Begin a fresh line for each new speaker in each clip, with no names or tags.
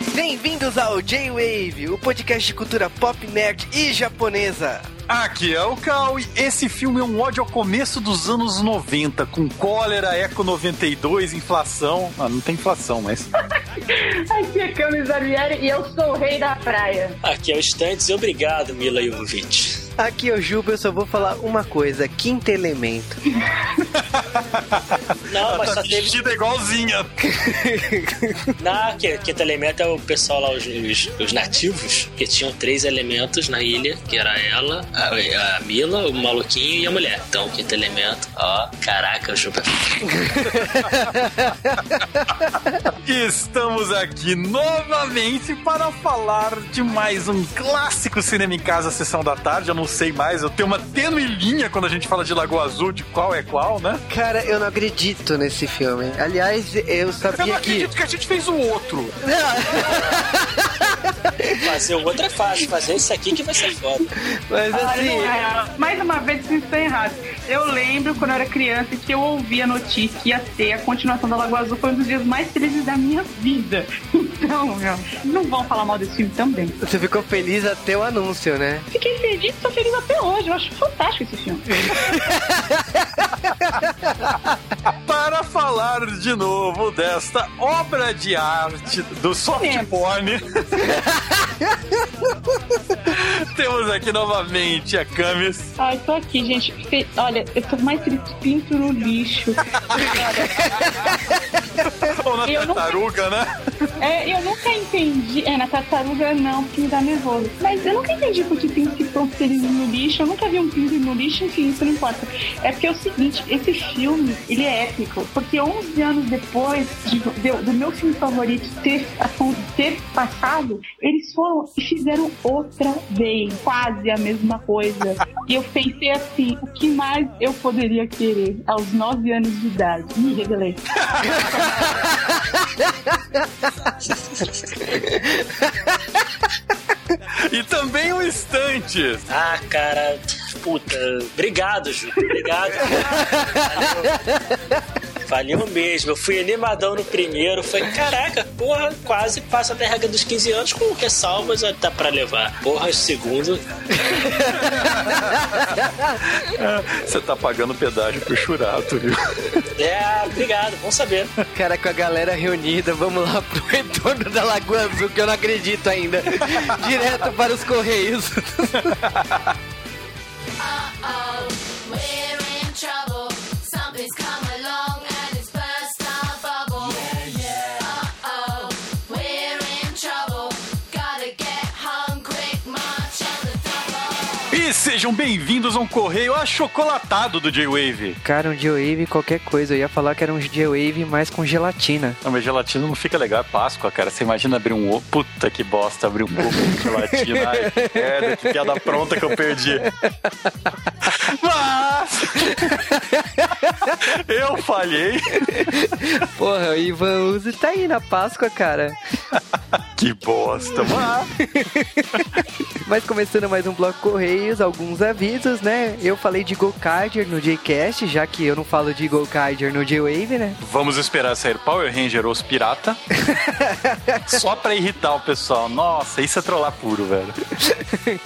Bem-vindos ao J-Wave, o podcast de cultura pop, nerd e japonesa.
Aqui é o Cal e esse filme é um ódio ao começo dos anos 90, com cólera, Eco 92, inflação. Ah, não tem inflação, mas.
Aqui é Camis Barbieri e eu sou o rei da praia.
Aqui é o Estantes e obrigado, Mila Jovovich.
Aqui é o Juba, eu só vou falar uma coisa: quinto elemento.
Não, mas
tá
só teve.
vestida igualzinha.
Na que, quinto elemento é o pessoal lá, os, os, os nativos, que tinham três elementos na ilha, que era ela, a, a Mila, o maluquinho e a mulher. Então, o quinto elemento, ó, caraca, o Juba.
Estamos aqui novamente para falar de mais um clássico Cinema em Casa, Sessão da Tarde. Eu não sei mais, eu tenho uma tênue linha quando a gente fala de Lagoa Azul, de qual é qual, né?
Cara, eu não acredito nesse filme. Aliás, eu
Eu
sabia
não
que.
acredito que a gente fez o outro.
Fazer o outro é fácil, fazer isso aqui que vai ser foda.
Mas
Ah,
assim.
não é. Mais uma vez vocês estão errados. Eu lembro quando eu era criança que eu ouvi a notícia que ia ter a continuação da Lagoa Azul. Foi um dos dias mais felizes da minha vida. Então, meu, não vão falar mal desse filme também.
Você ficou feliz até o anúncio, né?
Fiquei feliz, tô feliz até hoje. Eu acho fantástico esse filme.
Para falar de novo desta obra de arte do soft porn, temos aqui novamente a Camis.
Ai, tô aqui, gente. Olha, eu tô mais que pinto no lixo.
Ou na
Eu
tartaruga, né?
É, eu nunca entendi. É, na tartaruga não, porque me dá nervoso. Mas eu nunca entendi porque pinto que estão felizes no lixo. Eu nunca vi um pinto no lixo, enfim, isso não importa. É porque é o seguinte, esse filme, ele é épico. Porque 11 anos depois de- de- do meu filme favorito ter, acon- ter passado, eles foram e fizeram outra vez. Quase a mesma coisa. E eu pensei assim, o que mais eu poderia querer aos 9 anos de idade? Me revelei.
E também o Estante.
Ah, cara, puta, obrigado, Ju. Obrigado. Valeu. Valeu mesmo. Eu fui animadão no primeiro. Foi, caraca, porra, quase passa da regra dos 15 anos com ressalvas dá pra levar. Porra, o segundo.
Você tá pagando pedágio pro churato, viu?
É, obrigado, bom saber.
Cara, com a galera reunida, vamos lá pro retorno da Lagoa Azul, que eu não acredito ainda. Direto para os Correios.
E sejam bem-vindos a um correio achocolatado do J-Wave.
Cara, um J-Wave qualquer coisa. Eu ia falar que era um J-Wave, mas com gelatina.
Não, mas gelatina não fica legal, é Páscoa, cara. Você imagina abrir um ovo. Puta que bosta, abrir um ovo com gelatina. Ai, que merda, que piada pronta que eu perdi. Mas. eu falhei.
Porra, o Ivan Uzi tá aí na Páscoa, cara.
Que bosta, mas.
Mas começando mais um bloco Correios, alguns avisos, né? Eu falei de Go-Carder no J-Cast, já que eu não falo de Go-Carder no J-Wave, né?
Vamos esperar sair Power Ranger Os Pirata. Só pra irritar o pessoal. Nossa, isso é trollar puro, velho.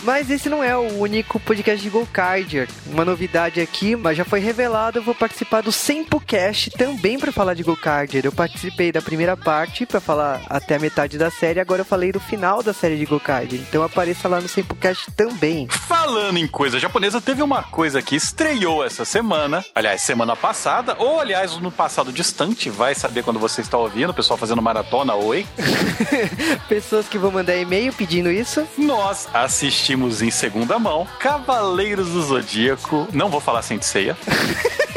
Mas esse não é o único podcast de Go-Carder. Uma novidade aqui, mas já foi revelado, eu vou participar do Sempocast também pra falar de Go-Carder. Eu participei da primeira parte pra falar até a metade da série, agora eu falei do final da série de Go-Carder. Então apareça lá no Sempocast também.
Falando em coisa japonesa, teve uma coisa que estreou essa semana. Aliás, semana passada, ou aliás, no passado distante, vai saber quando você está ouvindo, o pessoal fazendo maratona, oi.
Pessoas que vão mandar e-mail pedindo isso.
Nós assistimos em segunda mão Cavaleiros do Zodíaco. Não vou falar sem ceia.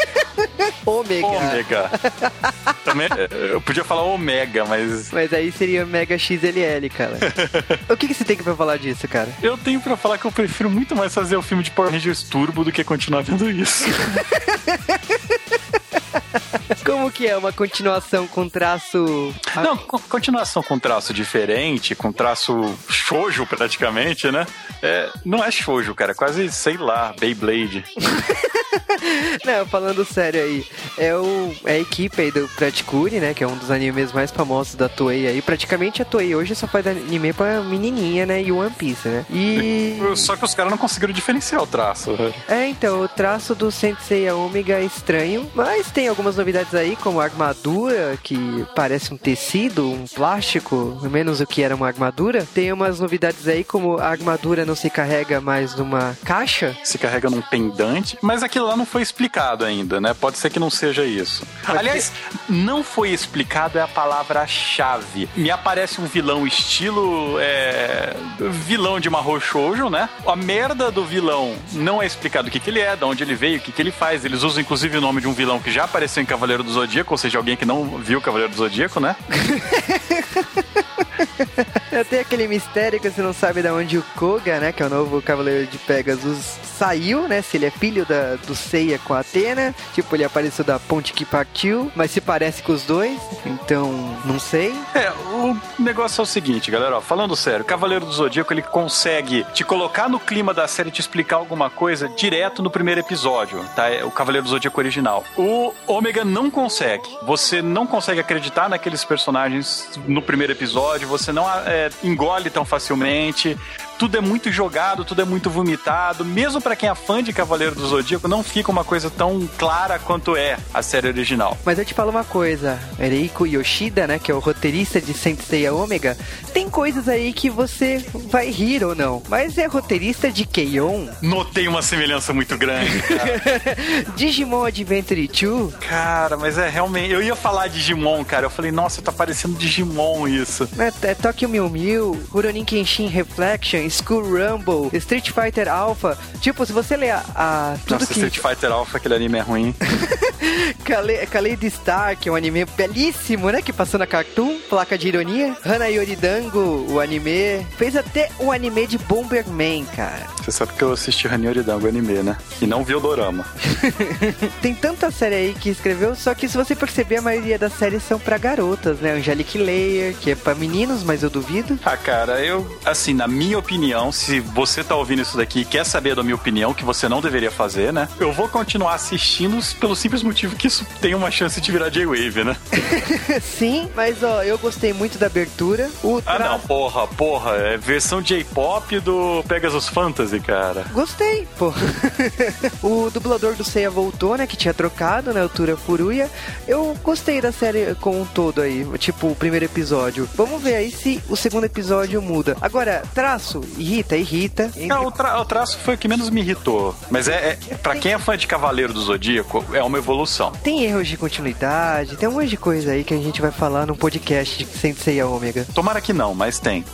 Ômega.
Ômega. Também, eh, eu podia falar Omega, mas
Mas aí seria Mega XLL, cara. o que, que você tem pra falar disso, cara?
eu tenho pra falar que eu prefiro muito mais fazer o filme de Power Rangers Turbo do que continuar vendo isso.
Como que é uma continuação com traço.
Não, co- continuação com traço diferente, com traço shoujo praticamente, né? É, não é shoujo, cara, é quase, sei lá, Beyblade.
Não, falando sério aí, é, o, é a equipe aí do Praticuri, né? Que é um dos animes mais famosos da Toei aí. Praticamente a Toei hoje só faz anime pra menininha, né? E One Piece, né? E...
Só que os caras não conseguiram diferenciar o traço. velho.
É, então, o traço do Sensei Omega é estranho, mas tem algumas novidades aí, como a armadura, que parece um tecido, um plástico, menos o que era uma armadura. Tem umas novidades aí, como a armadura não se carrega mais numa caixa.
Se carrega num pendante, mas aquilo lá não foi explicado ainda, né? Pode ser que não seja isso. Aliás, não foi explicado é a palavra-chave. Me aparece um vilão estilo é, vilão de Mahou Shoujo, né? A merda do vilão não é explicado o que, que ele é, de onde ele veio, o que, que ele faz. Eles usam inclusive o nome de um vilão que já apareceu em Cavaleiro do Zodíaco, ou seja, alguém que não viu Cavaleiro do Zodíaco, né?
Tem aquele mistério que você não sabe de onde o Koga, né, que é o novo Cavaleiro de Pegasus, saiu, né? Se ele é filho da, do Seiya com a Atena. Tipo, ele apareceu da ponte que partiu, mas se parece com os dois. Então, não sei.
É, o negócio é o seguinte, galera, ó, falando sério, Cavaleiro do Zodíaco ele consegue te colocar no clima da série te explicar alguma coisa direto no primeiro episódio, tá? É o Cavaleiro do Zodíaco original. O Ômega não consegue. Você não consegue acreditar naqueles personagens no primeiro episódio, você não é, engole tão facilmente. Tudo é muito jogado, tudo é muito vomitado. Mesmo pra quem é fã de Cavaleiro do Zodíaco, não fica uma coisa tão clara quanto é a série original.
Mas eu te falo uma coisa, Ereiko Yoshida, né, que é o roteirista de Sensei Omega, tem coisas aí que você vai rir ou não, mas é roteirista de Keion,
Notei uma semelhança muito grande, cara.
Digimon Adventure 2,
Cara, mas é realmente. Eu ia falar Digimon, cara. Eu falei, nossa, tá parecendo Digimon isso.
né, é Tokyo Mew Mew, Rurouni Kenshin Reflection, School Rumble, Street Fighter Alpha, tipo, se você ler a, a- tudo
Nossa,
que...
Street Fighter Alpha, aquele anime é ruim.
Kale- Kaleid Star, que é um anime belíssimo, né? Que passou na Cartoon, placa de ironia. Hana Yoridango, o anime. Fez até um anime de Bomberman, cara.
Você sabe que eu assisti Hanyori Dango anime, né? E não vi o Dorama.
Tem tanta série aí que escreveu, só que se você perceber, a maioria das séries são pra garotas, né? Angelic Layer, que é pra meninos, mas eu duvido.
Ah, cara, eu, assim, na minha opinião, se você tá ouvindo isso daqui e quer saber da minha opinião, que você não deveria fazer, né? Eu vou continuar assistindo pelo simples motivo que isso tem uma chance de virar J-Wave, né?
Sim, mas ó, eu gostei muito da abertura. O
Ah,
tra-
não, porra, porra, é versão J-pop do Pegasus Fantasy, cara.
Gostei, pô. o dublador do Seiya voltou, né? Que tinha trocado na altura Furuya. Eu gostei da série como um todo aí. Tipo, o primeiro episódio. Vamos ver aí se o segundo episódio muda. Agora, traço, irrita, irrita.
Não, o, tra- o traço foi o que menos me irritou. Mas é, é para quem é fã de Cavaleiro do Zodíaco, é uma evolução.
Tem erros de continuidade, tem um monte de coisa aí que a gente vai falar num podcast de Sensei Ômega.
Tomara que não, mas tem.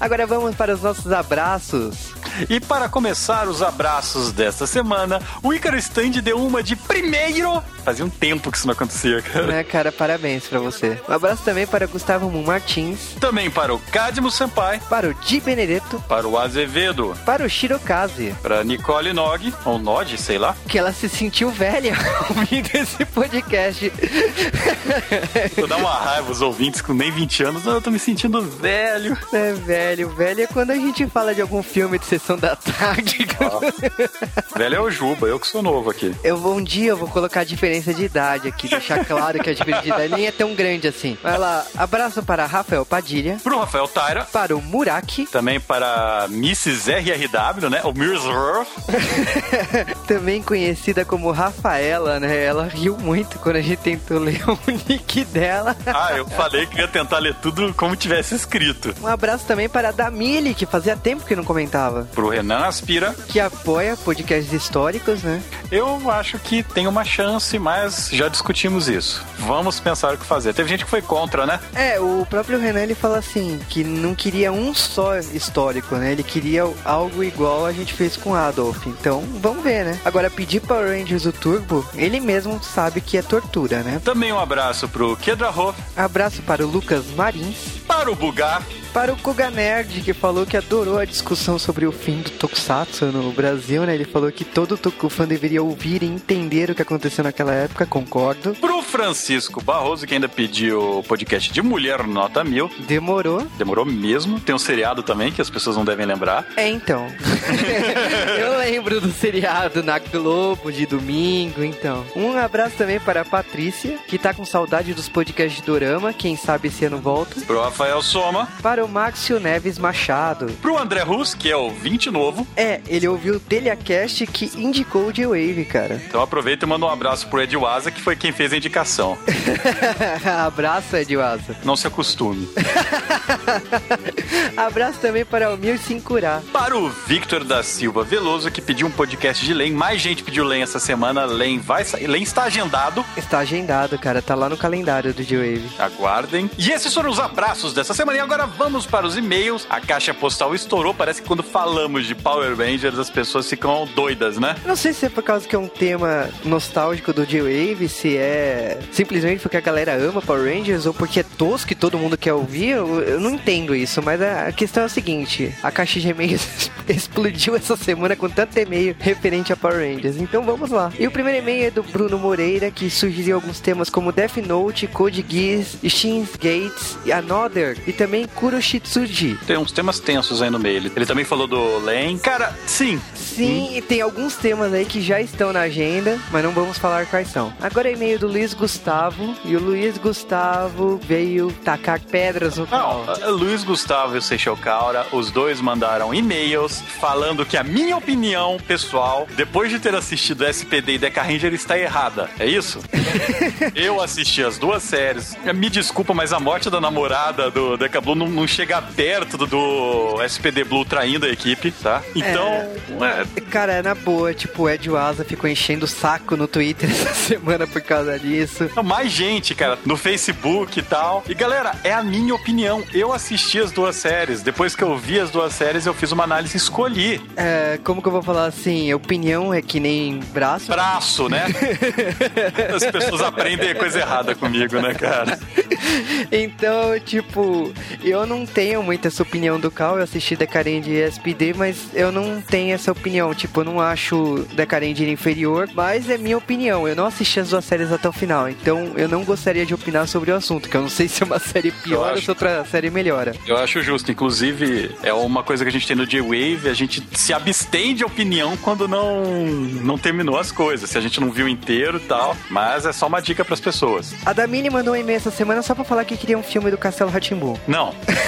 Agora vamos para os nossos abraços.
E para começar os abraços desta semana, o Icaro Stand deu uma de primeiro. Fazia um tempo que isso não acontecia, cara.
Né, cara, parabéns pra você. Um abraço também para Gustavo Moon Martins,
Também para o Cadmo Senpai,
para o Di Benedetto,
para o Azevedo,
para o Shirokaze.
para Nicole Nog, ou Nod, sei lá.
que ela se sentiu velha ouvindo esse podcast.
Vou dar uma raiva os ouvintes com nem 20 anos, eu tô me sentindo velho.
É velho, velho é quando a gente fala de algum filme de sessão da tarde.
Velho é o Juba, eu que sou novo aqui.
Eu vou um dia eu vou colocar a diferença de idade aqui, deixar claro que a diferença de idade nem é tão grande assim. Vai lá, abraço para Rafael Padilha,
Pro Rafael Taira,
para o Muraki,
também para Mrs. RRW, né? O Mirsworth.
também conhecida como Rafaela, né? Ela riu muito quando a gente tentou ler o nick dela.
Ah, eu falei que ia tentar ler tudo como tivesse escrito.
Um abraço também para a Damile, que fazia tempo que não comentava,
Pro Renan Aspira,
que apoia podcasts históricos, né?
eu acho que tem uma chance, mas já discutimos isso. Vamos pensar o que fazer. Teve gente que foi contra, né?
É, o próprio Renan ele fala assim que não queria um só histórico, né? Ele queria algo igual a gente fez com Adolf. Então, vamos ver, né? Agora pedir Power Rangers o Turbo, ele mesmo sabe que é tortura, né?
Também um abraço pro Kedrahoff,
Abraço para o Lucas Marins,
para o Bugar,
Para o Koga Nerd, que falou que adorou a discussão sobre o fim do Tokusatsu no Brasil, né? Ele falou que todo Tokufan deveria ouvir e entender o que aconteceu naquela época, concordo.
Pro Francisco Barroso, que ainda pediu o podcast de Mulher Nota Mil.
Demorou.
Demorou mesmo. Tem um seriado também que as pessoas não devem lembrar.
É, então. Eu lembro do seriado na Globo de domingo, então. Um abraço também para a Patrícia, que tá com saudade dos podcasts de Dorama, quem sabe esse ano volta.
Pro Rafael Soma.
Para o Maxio Neves Machado.
Pro André Rus, que é o 20 novo.
É, ele ouviu o Telecast que indicou o J-Wave, cara.
Então aproveita e manda um abraço pro Ed Waza, que foi quem fez a indicação.
Abraço, Edwasa.
Não se acostume.
Abraço também para o Mir Sincurá.
Para o Victor da Silva Veloso, que pediu um podcast de Len. Mais gente pediu Len essa semana. Len vai sair. Len está agendado.
Está agendado, cara. Tá lá no calendário do J-Wave.
Aguardem. E esses foram os abraços dessa semana. E agora vamos para os e-mails. A caixa postal estourou. Parece que quando falamos de Power Rangers, as pessoas ficam doidas, né?
Não sei se é por causa que é um tema nostálgico do J-Wave, se é simplesmente porque a galera ama Power Rangers ou porque é tosco e todo mundo quer ouvir. Eu, eu não entendo isso, mas a questão é a seguinte: a caixa de e-mails explodiu essa semana com tanto e-mail referente a Power Rangers. Então vamos lá. E o primeiro e-mail é do Bruno Moreira, que sugeriu alguns temas como Death Note, Code Geass, Shin's Gates, Another e também Kuroshitsuji.
Tem uns temas tensos aí no meio. Ele, ele também falou do Len. Cara, sim.
Sim, e tem alguns temas aí que já estão na agenda, mas não vamos falar quais são. Agora é e-mail do Luiz Gustavo, e o Luiz Gustavo veio tacar pedras no
Não,
pau.
uh, Luiz Gustavo e o Seixal Caura, os dois mandaram e-mails falando que a minha opinião pessoal, depois de ter assistido SPD e Deca Ranger, está errada. É isso? Eu assisti as duas séries. Me desculpa, mas a morte da namorada do Deca Blue não, não chega perto do, do SPD Blue traindo a equipe, tá? Então, é,
Cara, é na boa, tipo, o Ed Waza ficou enchendo o saco no Twitter essa semana por causa disso.
mais gente, cara, no Facebook e tal. E galera, é a minha opinião. Eu assisti as duas séries. Depois que eu vi as duas séries, eu fiz uma análise e escolhi.
É, como que eu vou falar assim? Opinião é que nem braço.
Braço, né? As pessoas aprendem coisa errada comigo, né, cara?
Então, tipo, eu não tenho muito essa opinião do Cal. Eu assisti Decarend e SPD, mas eu não tenho essa opinião. Tipo, eu não acho Decarend inferior, mas é minha opinião. Eu não assisti as duas séries até o final. Então, eu não gostaria de opinar sobre o assunto, que eu não sei se é uma série pior ou se outra série melhora.
Eu acho justo. Inclusive, é uma coisa que a gente tem no J-Wave, a gente se abstém de opinião quando não, não terminou as coisas. Se a gente não viu inteiro e tal. Mas é só uma dica pras pessoas.
A Damini mandou um e-mail essa semana só pra falar que queria um filme do Castelo Ratimbu.
Não.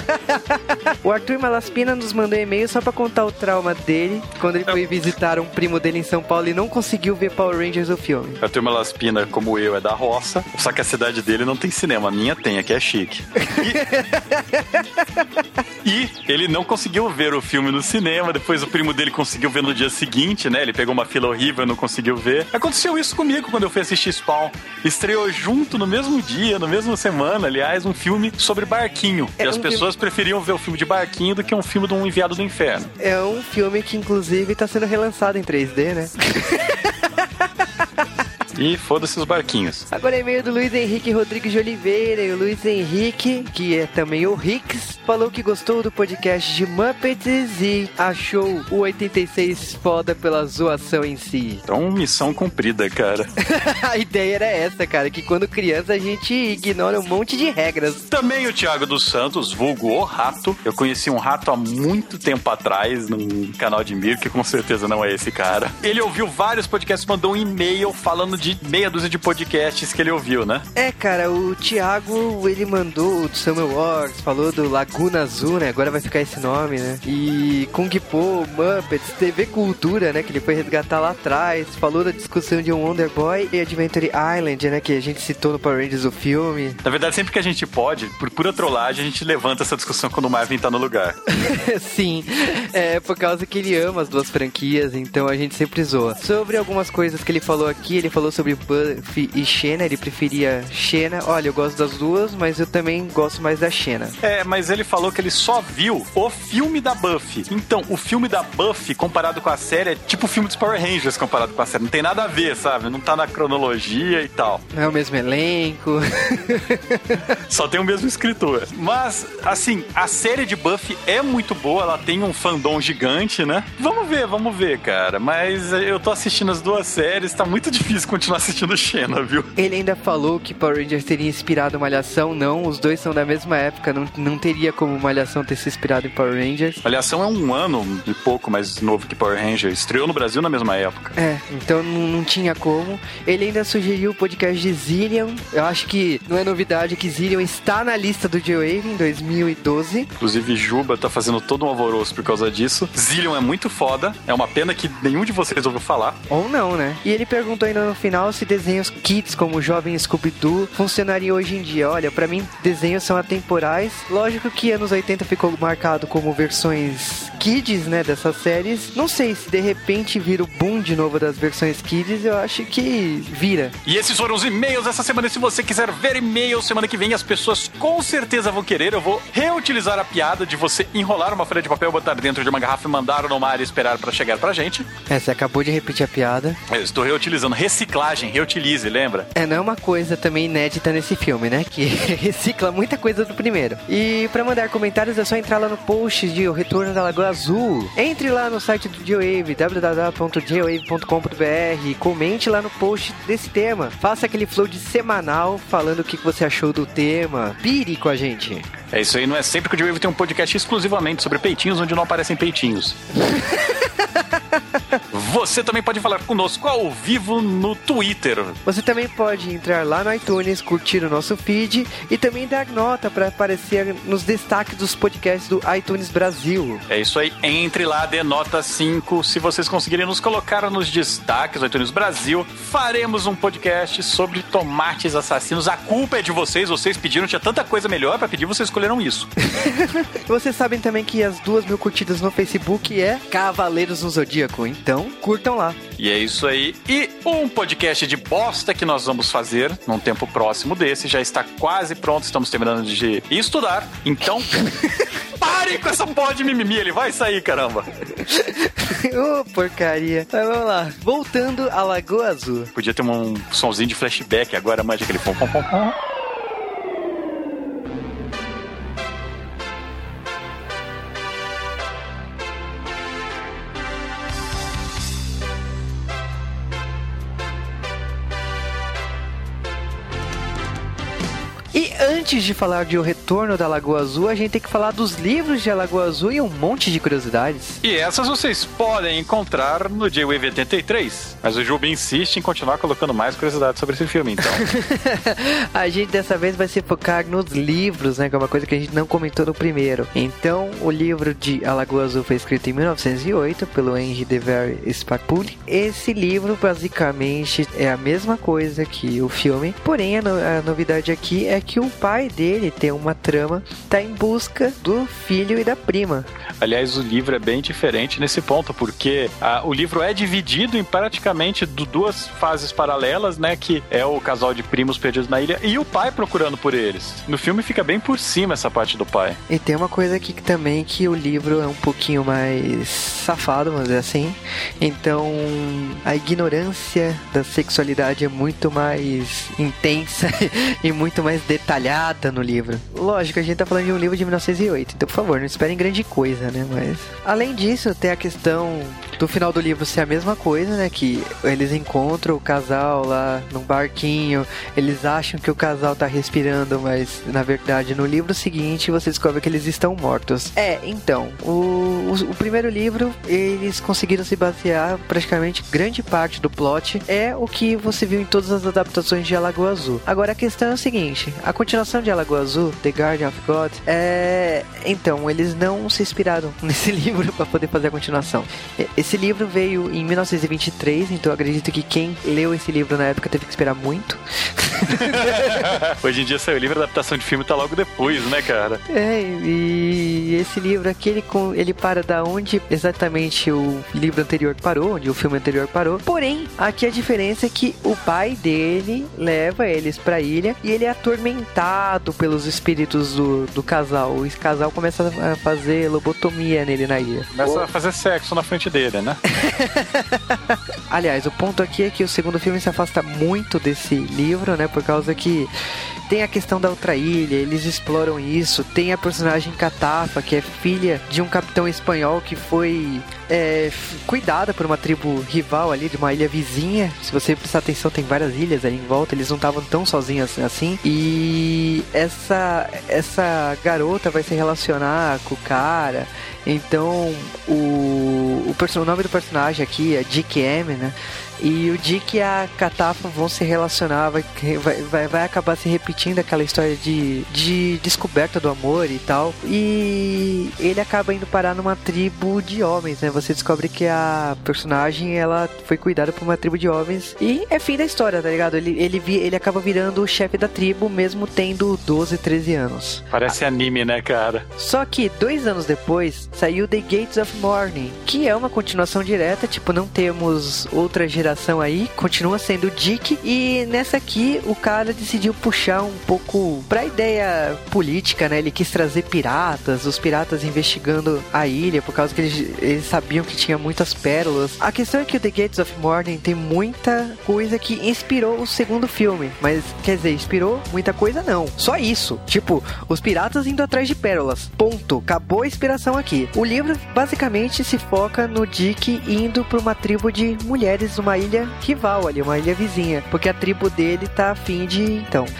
O Arthur Malaspina nos mandou um e-mail só pra contar o trauma dele quando ele foi visitar um primo dele em São Paulo e não conseguiu ver Power Rangers o filme.
A turma Laspina, como eu, é da roça. Só que a cidade dele não tem cinema. A minha tem, aqui é chique. E, e ele não conseguiu ver o filme no cinema. Depois o primo dele conseguiu ver no dia seguinte, né? Ele pegou uma fila horrível e não conseguiu ver. Aconteceu isso comigo quando eu fui assistir Spawn. Estreou junto no mesmo dia, na mesma semana, aliás, um filme sobre barquinho.
É
e as
um
pessoas preferiam ver o filme de barquinho do que um filme de um enviado do inferno.
É um filme que, inclusive, tá sendo relançado em 3D, né?
E foda-se os barquinhos.
Agora é e-mail do Luiz Henrique Rodrigues de Oliveira. E o Luiz Henrique, que é também o Rix, falou que gostou do podcast de Muppets e achou o 86 foda pela zoação em si.
Então, missão cumprida, cara.
a ideia era essa, cara, que quando criança a gente ignora um monte de regras.
Também o Thiago dos Santos, vulgo o Rato. Eu conheci um rato há muito tempo atrás num canal de Mir, que com certeza não é esse cara. Ele ouviu vários podcasts, mandou um e-mail falando de meia dúzia de podcasts que ele ouviu, né?
É, cara, o Thiago, ele mandou do Summer Wars, falou do Laguna Azul, né? Agora vai ficar esse nome, né? E Kung Po, Muppets, TV Cultura, né? Que ele foi resgatar lá atrás. Falou da discussão de um Wonder Boy e Adventure Island, né? Que a gente citou no Power Rangers, o filme.
Na verdade, sempre que a gente pode, por pura trollagem, a gente levanta essa discussão quando o Marvin tá no lugar.
Sim, é por causa que ele ama as duas franquias, então a gente sempre zoa. Sobre algumas coisas que ele falou aqui, ele falou sobre Buffy e Xena, ele preferia Xena. Olha, eu gosto das duas, mas eu também gosto mais da Xena.
É, mas ele ele falou que ele só viu o filme da Buffy. Então, o filme da Buffy comparado com a série é tipo o filme dos Power Rangers comparado com a série. Não tem nada a ver, sabe? Não tá na cronologia e tal.
Não é o mesmo elenco.
Só tem o mesmo escritor. Mas, assim, a série de Buffy é muito boa, ela tem um fandom gigante, né? Vamos ver, vamos ver, cara. Mas eu tô assistindo as duas séries, tá muito difícil continuar assistindo Xena, viu?
Ele ainda falou que Power Rangers teria inspirado Malhação. Não, os dois são da mesma época. Não, não teria como Malhação ter se inspirado em Power Rangers.
Malhação é um ano e pouco mais novo que Power Ranger. Estreou no Brasil na mesma época.
É, então não, não tinha como. Ele ainda sugeriu o podcast de Zillion. Eu acho que não é novidade que Zillion está na lista do J-Wave em 2012.
Inclusive, Juba tá fazendo todo um alvoroço por causa disso. Zillion é muito foda. É uma pena que nenhum de vocês ouviu falar.
Ou não, né? E ele perguntou ainda no final se desenhos kits como o Jovem Scooby-Doo funcionariam hoje em dia. Olha, pra mim, desenhos são atemporais. Lógico que anos 80 ficou marcado como versões kids, né, dessas séries. Não sei se de repente vira o boom de novo das versões kids, eu acho que vira.
E esses foram os e-mails dessa semana. E se você quiser ver e-mails semana que vem, as pessoas com certeza vão querer. Eu vou reutilizar a piada de você enrolar uma folha de papel, botar dentro de uma garrafa e mandar no mar e esperar pra chegar pra gente.
É, você acabou de repetir a piada.
Eu estou reutilizando. Reciclagem, reutilize, lembra?
É, não é uma coisa também inédita nesse filme, né? Que recicla muita coisa do primeiro. E pra mandar comentários é só entrar lá no post de O Retorno da Lagoa Azul. Entre lá no site do Geowave, www.geowave.com.br comente lá no post desse tema. Faça aquele flow de semanal falando o que você achou do tema. Pire com a gente.
É isso aí, não é sempre que o Wave tem um podcast exclusivamente sobre peitinhos, onde não aparecem peitinhos. Você também pode falar conosco ao vivo no Twitter.
Você também pode entrar lá no iTunes, curtir o nosso feed e também dar nota para aparecer nos destaques dos podcasts do iTunes Brasil.
É isso aí, entre lá, dê nota 5. Se vocês conseguirem nos colocar nos destaques do iTunes Brasil, faremos um podcast sobre tomates assassinos. A culpa é de vocês, vocês pediram, tinha tanta coisa melhor para pedir, vocês escolheram isso.
Vocês sabem também que as duas mil curtidas no Facebook é Cavaleiros no Zodíaco, então curtam lá.
E é isso aí. E um podcast de bosta que nós vamos fazer num tempo próximo desse. Já está quase pronto, estamos terminando de estudar. Então, pare com essa porra de mimimi, ele vai sair, caramba.
Ô, porcaria. Mas vamos lá. Voltando à Lagoa Azul.
Podia ter um somzinho de flashback agora, manja aquele pom pom pom
antes de falar de O Retorno da Lagoa Azul, a gente tem que falar dos livros de A Lagoa Azul e um monte de curiosidades.
E essas vocês podem encontrar no J-Wave 83. Mas o Juba insiste em continuar colocando mais curiosidades sobre esse filme, então.
a gente dessa vez vai se focar nos livros, né? Que é uma coisa que a gente não comentou no primeiro. Então, o livro de A Lagoa Azul foi escrito em 1908 pelo Henry Dever Sparpulli. Esse livro, basicamente, é a mesma coisa que o filme, porém a, no- a novidade aqui é que o pai dele tem uma trama, tá em busca do filho e da prima.
Aliás, o livro é bem diferente nesse ponto, porque ah, o livro é dividido em praticamente du- duas fases paralelas, né? Que é o casal de primos perdidos na ilha e o pai procurando por eles. No filme fica bem por cima essa parte do pai.
E tem uma coisa aqui que também que o livro é um pouquinho mais safado, vamos dizer assim. Então, a ignorância da sexualidade é muito mais intensa e muito mais detalhada no livro. Lógico, a gente tá falando de um livro de 1908, então por favor, não esperem grande coisa, né? Mas além disso, tem a questão do final do livro ser a mesma coisa, né? Que eles encontram o casal lá num barquinho, eles acham que o casal tá respirando, mas na verdade no livro seguinte você descobre que eles estão mortos. É, então, o, o, o primeiro livro eles conseguiram se basear praticamente grande parte do plot é o que você viu em todas as adaptações de Alagoa Azul. Agora a questão é o seguinte: a continuação de Alagoa Azul, The Guardian of God, é. Então, eles não se inspiraram nesse livro para poder fazer a continuação. Esse livro veio em 1923, então eu acredito que quem leu esse livro na época teve que esperar muito.
Hoje em dia saiu o livro, a adaptação de filme tá logo depois, né, cara?
É, e esse livro aqui, ele, ele para da onde exatamente o livro anterior parou, onde o filme anterior parou. Porém, aqui a diferença é que o pai dele leva eles pra ilha e ele é atormentado pelos espíritos do, do casal. O casal começa a fazer lobotomia nele na ilha.
Começa a fazer sexo na frente dele, né?
Aliás, o ponto aqui é que o segundo filme se afasta muito desse livro, né? Por causa que tem a questão da outra ilha, eles exploram isso. Tem a personagem Catafa, que é filha de um capitão espanhol que foi é, cuidada por uma tribo rival ali, de uma ilha vizinha. Se você prestar atenção, tem várias ilhas ali em volta, eles não estavam tão sozinhos assim. E essa, essa garota vai se relacionar com o cara. Então, o, o, o nome do personagem aqui é Dick M, né? E o Dick e a Catafa vão se relacionar, vai, vai, vai, acabar se repetindo aquela história de, de descoberta do amor e tal. E ele acaba indo parar numa tribo de homens, né? Você descobre que a personagem ela foi cuidada por uma tribo de homens. E é fim da história, tá ligado? Ele, ele, ele acaba virando o chefe da tribo, mesmo tendo 12, 13 anos.
Parece anime, né, cara?
Só que dois anos depois saiu The Gates of Morning, que é uma continuação direta, tipo, não temos outra geração aí, continua sendo o Dick, e nessa aqui o cara decidiu puxar um pouco pra ideia política, né? Ele quis trazer piratas, os piratas investigando a ilha, por causa que eles, eles sabiam que tinha muitas pérolas. A questão é que o The Gates of Morning tem muita coisa que inspirou o segundo filme, mas quer dizer, inspirou muita coisa não. Só isso. Tipo, os piratas indo atrás de pérolas. Ponto. Acabou a inspiração aqui. O livro basicamente se foca no Dick indo pra uma tribo de mulheres numa ilha rival ali, uma ilha vizinha, porque a tribo dele tá afim de então.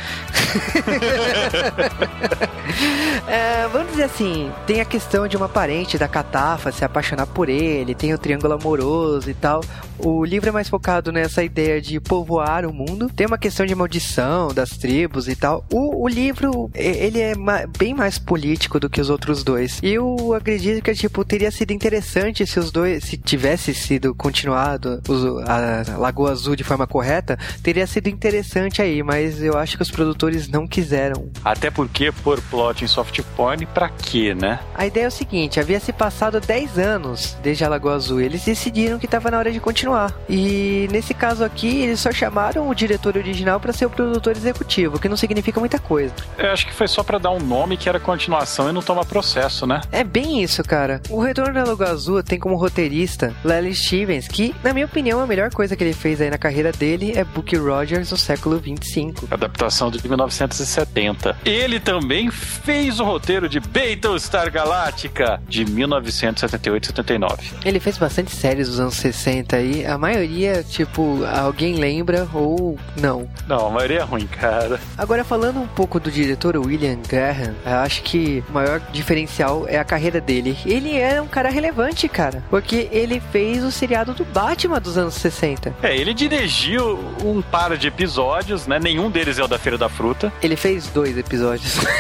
É, vamos dizer assim, tem a questão de uma parente da Catafa se apaixonar por ele, tem o triângulo amoroso e tal. O livro é mais focado nessa ideia de povoar o mundo. Tem uma questão de maldição das tribos e tal. O, o livro, ele é ma- bem mais político do que os outros dois. E eu acredito que, tipo, teria sido interessante se os dois, se tivesse sido continuado os- a Lagoa Azul de forma correta, teria sido interessante aí, mas eu acho que os produtores não quiseram
Até porque pôr plot em soft porn, pra quê, né?
A ideia é o seguinte, havia se passado 10 anos desde a Lagoa Azul, eles decidiram que estava na hora de continuar. E nesse caso aqui, eles só chamaram o diretor original para ser o produtor executivo, o que não significa muita coisa.
Eu acho que foi só pra dar um nome que era continuação e não tomar processo, né?
É bem isso, cara. O Retorno da Lagoa Azul tem como roteirista Lely Stevens, que, na minha opinião, a melhor coisa que ele fez aí na carreira dele é Bucky Rogers no século 25.
Adaptação de 1970. Ele também fez o roteiro de Battlestar Galactica de 1978-79.
Ele fez bastante séries dos anos 60 aí, a maioria, tipo, alguém lembra ou não.
Não, a maioria é ruim, cara.
Agora, falando um pouco do diretor William Graham, eu acho que o maior diferencial é a carreira dele. Ele era um cara relevante, cara, porque ele fez o seriado do Batman dos anos 60.
É, ele dirigiu um par de episódios, né? Nenhum deles é o da Feira da Fruta.
Ele fez dois episódios.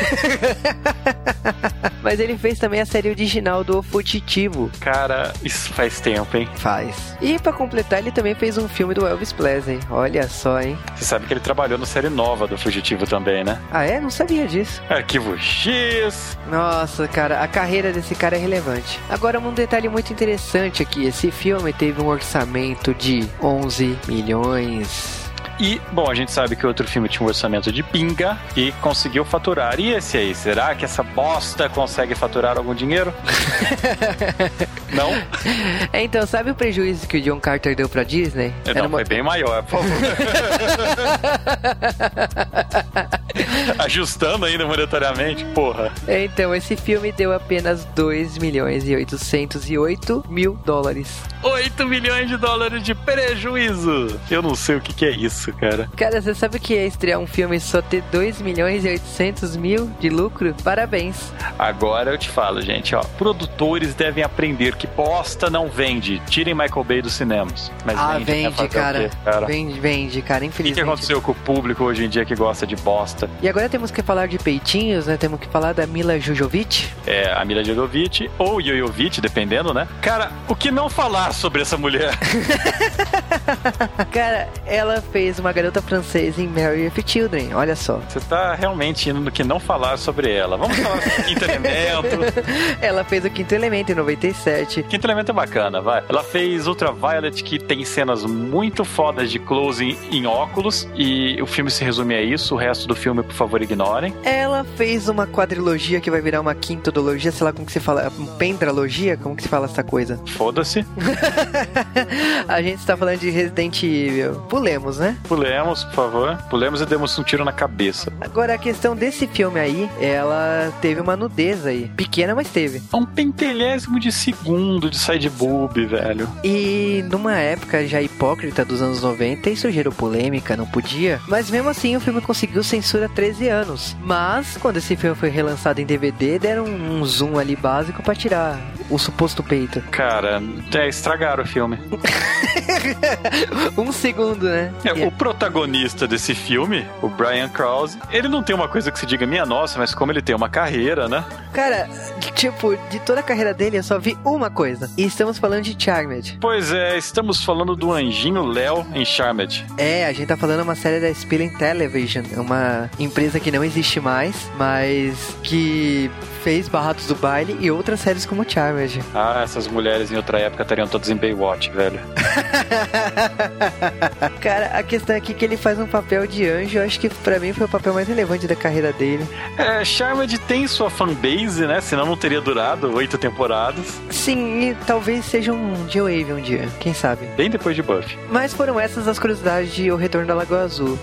Mas ele fez também a série original do Fugitivo.
Cara, isso faz tempo, hein?
Faz. E pra completar, ele também fez um filme do Elvis Presley. Olha só, hein?
Você sabe que ele trabalhou na série nova do Fugitivo também, né?
Ah, é? Não sabia disso.
Arquivo X.
Nossa, cara, a carreira desse cara é relevante. Agora, um detalhe muito interessante aqui: esse filme teve um orçamento de 11 milhões.
E, bom, a gente sabe que outro filme tinha um orçamento de pinga e conseguiu faturar. E esse aí, será que essa bosta consegue faturar algum dinheiro? Não?
É, então, sabe o prejuízo que o John Carter deu pra Disney?
Não, foi bem maior, por favor. Ajustando ainda monetariamente, porra.
Então, esse filme deu apenas 2 milhões e 808 mil dólares.
8 milhões de dólares de prejuízo. Eu não sei o que, que é isso, cara.
Cara, você sabe o que é estrear um filme e só ter 2 milhões e 800 mil de lucro? Parabéns.
Agora eu te falo, gente, ó. Produtores devem aprender que bosta não vende. Tirem Michael Bay dos cinemas. Mas
ah,
vende, né?
vende, cara.
quê, cara?
Vende, vende, cara.
O que,
Infelizmente.
que aconteceu com o público hoje em dia que gosta de bosta?
E agora temos que falar de peitinhos, né? Temos que falar da Mila Jojovic.
É, a Mila Jovovich ou Jojovic, dependendo, né? Cara, o que não falar sobre essa mulher?
Cara, ela fez uma garota francesa em Mary of Children, olha só.
Você tá realmente indo no que não falar sobre ela. Vamos falar sobre o Quinto Elemento.
Ela fez o Quinto Elemento em 97.
Quinto Elemento é bacana, vai. Ela fez Ultraviolet, que tem cenas muito fodas de close em, óculos, e o filme se resume a isso. O resto do filme, por favor, ignorem.
Ela fez uma quadrilogia que vai virar uma quintodologia, sei lá como que se fala, pendralogia? Como que se fala essa coisa?
Foda-se.
A gente está falando de Resident Evil. Pulemos, né?
Pulemos, por favor. Pulemos e demos um tiro na cabeça.
Agora, a questão desse filme aí, ela teve uma nudez aí. Pequena, mas teve.
É um pentelhésimo de segundo de side boob, velho.
E numa época já hipócrita dos anos 90, isso gerou polêmica, não podia. Mas mesmo assim, o filme conseguiu censura 13 anos. Mas, quando esse filme foi relançado em DVD, deram um zoom ali básico pra tirar o suposto peito.
Cara, é, estragaram o filme.
um segundo, né?
É, o protagonista desse filme, o Brian Krause, ele não tem uma coisa que se diga minha nossa, mas como ele tem uma carreira, né?
Cara, tipo, de toda a carreira dele, eu só vi uma coisa. E estamos falando de Charmed.
Pois é, estamos falando do anjinho Léo em Charmed.
É, a gente tá falando uma série da Spilling Television, é uma empresa que não existe mais, mas que fez Barrados do Baile e outras séries como Charmed.
Ah, essas mulheres em outra época estariam todas em Baywatch, velho.
Cara, a questão aqui é que ele faz um papel de anjo, eu acho que pra mim foi o papel mais relevante da carreira dele.
É, Charmed tem sua fanbase, né? Senão não teria durado oito temporadas.
Sim, e talvez seja um G-Wave um dia, quem sabe.
Bem depois de Buffy.
Mas foram essas as curiosidades de O Retorno da Lagoa Azul.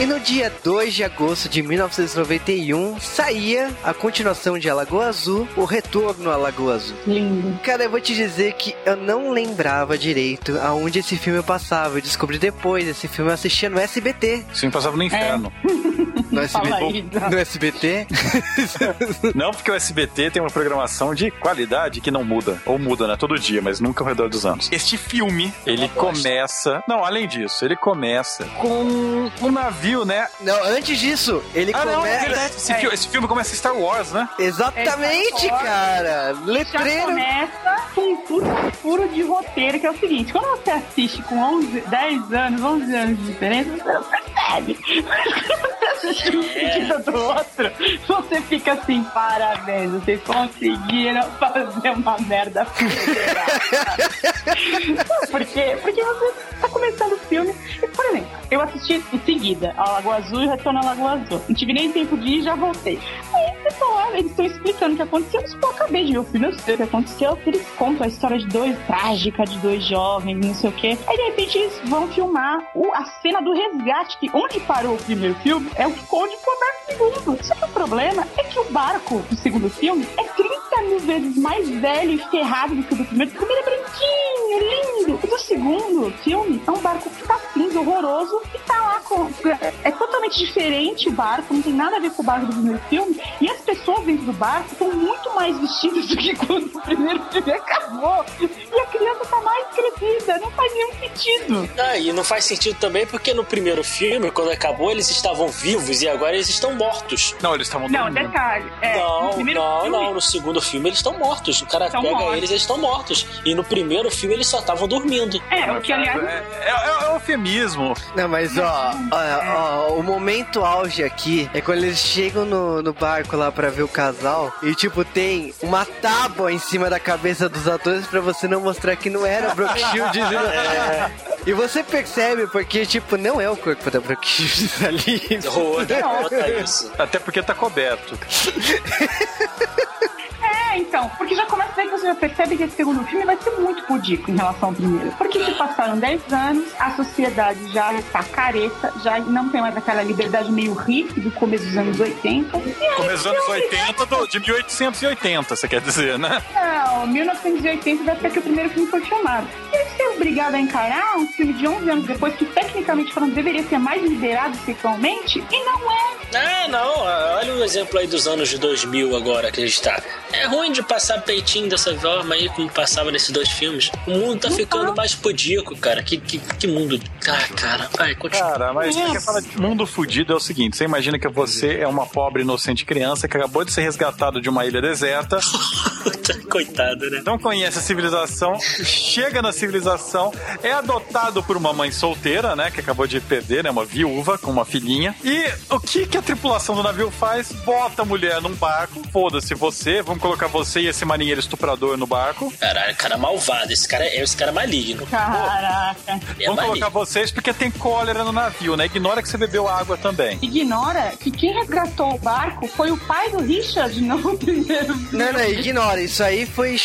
E no dia 2 de agosto de 1991, saía a continuação de Alagoa Azul, o Retorno à Lagoa Azul.
Lindo.
Cara, eu vou te dizer que eu não lembrava direito aonde esse filme passava. Eu descobri depois, esse filme eu assistia no SBT.
Esse filme passava no inferno.
No SBT? No SBT?
Não porque o SBT tem uma programação de qualidade que não muda. Ou muda, né? Todo dia, mas nunca ao redor dos anos. Este filme, ele começa... Não, além disso, ele começa com um navio, né?
não, antes disso, ele
Ah, não, é
começa...
verdade. Esse, fi- esse filme começa em Star Wars, né?
Exatamente,
Exato.
cara!
Já
Letreiro!
começa com um puta furo de roteiro, que é o seguinte: quando você assiste com 11, 10 anos, 11 anos de diferença, você não percebe. Um seguido do outro, você fica assim: parabéns, vocês conseguiram fazer uma merda federal. Por quê? Porque você tá começando o filme. Por exemplo, eu assisti em seguida a Lagoa Azul e Retorno à Lagoa Azul. Não tive nem tempo de ir e já voltei. Aí você lá, eles estão explicando o que aconteceu. Mas, pô, eu acabei de ver o filme, eu sei o que aconteceu. Eles contam a história de dois, trágica de dois jovens, não sei o quê. Aí, de repente, eles vão filmar o- a cena do resgate, que onde parou o primeiro filme é o conde pro barco segundo. Só que o problema é que o barco do segundo filme é 30 mil vezes mais velho e ferrado do que o do primeiro. O primeiro é branquinho, lindo. O do segundo filme é um barco que tá cinza, horroroso, e tá lá com. É totalmente diferente o barco, não tem nada a ver com o barco do primeiro filme. E as pessoas dentro do barco estão muito mais vestidas do que quando o primeiro filme acabou. E a criança tá mais crescida, não faz nenhum sentido.
Ah, e não faz sentido também porque no primeiro filme, quando acabou, eles estavam vivos e agora eles estão mortos.
Não, eles estavam
Não,
dormindo.
detalhe. É, no
não,
primeiro
não,
filme,
não. No segundo filme eles estão mortos. O cara
Estão
pega
mortos.
eles, eles estão mortos. E no primeiro filme eles só estavam dormindo.
É, o que aliás.
É, é, é, é eufemismo.
Não, mas ó, ó, ó, o momento auge aqui é quando eles chegam no, no barco lá pra ver o casal e, tipo, tem uma tábua em cima da cabeça dos atores pra você não mostrar que não era Brooke Shields. né? E você percebe porque, tipo, não é o corpo da Brooke Shields ali.
Roda, isso.
Até porque tá coberto.
É, então, porque já começa daí que você já percebe que esse segundo filme vai ser muito pudico em relação ao primeiro. Porque se passaram 10 anos, a sociedade já está careta, já não tem mais aquela liberdade meio hippie do começo dos anos 80. E aí,
Começo dos anos
filme
80 do- de 1880, você quer dizer, né?
Não, 1980 vai ser que o primeiro filme foi filmado. E aí você obrigado a encarar um filme de 11 anos depois que, tecnicamente falando, deveria ser mais liberado sexualmente e não é.
Ah, não, olha o exemplo aí dos anos de 2000 agora que a gente tá. É ruim de passar peitinho dessa forma aí, como passava nesses dois filmes. O mundo tá ficando mais pudico, cara. Que, que, que mundo. Ah, cara, vai, continua.
Cara, mas você quer falar de mundo fudido é o seguinte: você imagina que você é uma pobre inocente criança que acabou de ser resgatado de uma ilha deserta,
Coitado, né?
não conhece a civilização, chega na civilização, é adotado por uma mãe solteira, né? Que acabou de perder, né? Uma viúva com uma filhinha. E o que, que a tripulação do navio faz? Bota a mulher num barco, foda-se você, vamos colocar você e esse marinheiro estuprador no barco.
Caralho, cara malvado. Esse cara é esse cara é maligno.
Caraca.
É
vamos
maligno.
colocar vocês porque tem cólera no navio, né? Ignora que você bebeu água também.
Ignora que quem resgatou o barco foi o pai do Richard, não o primeiro.
Não, não, ignora. Isso aí foi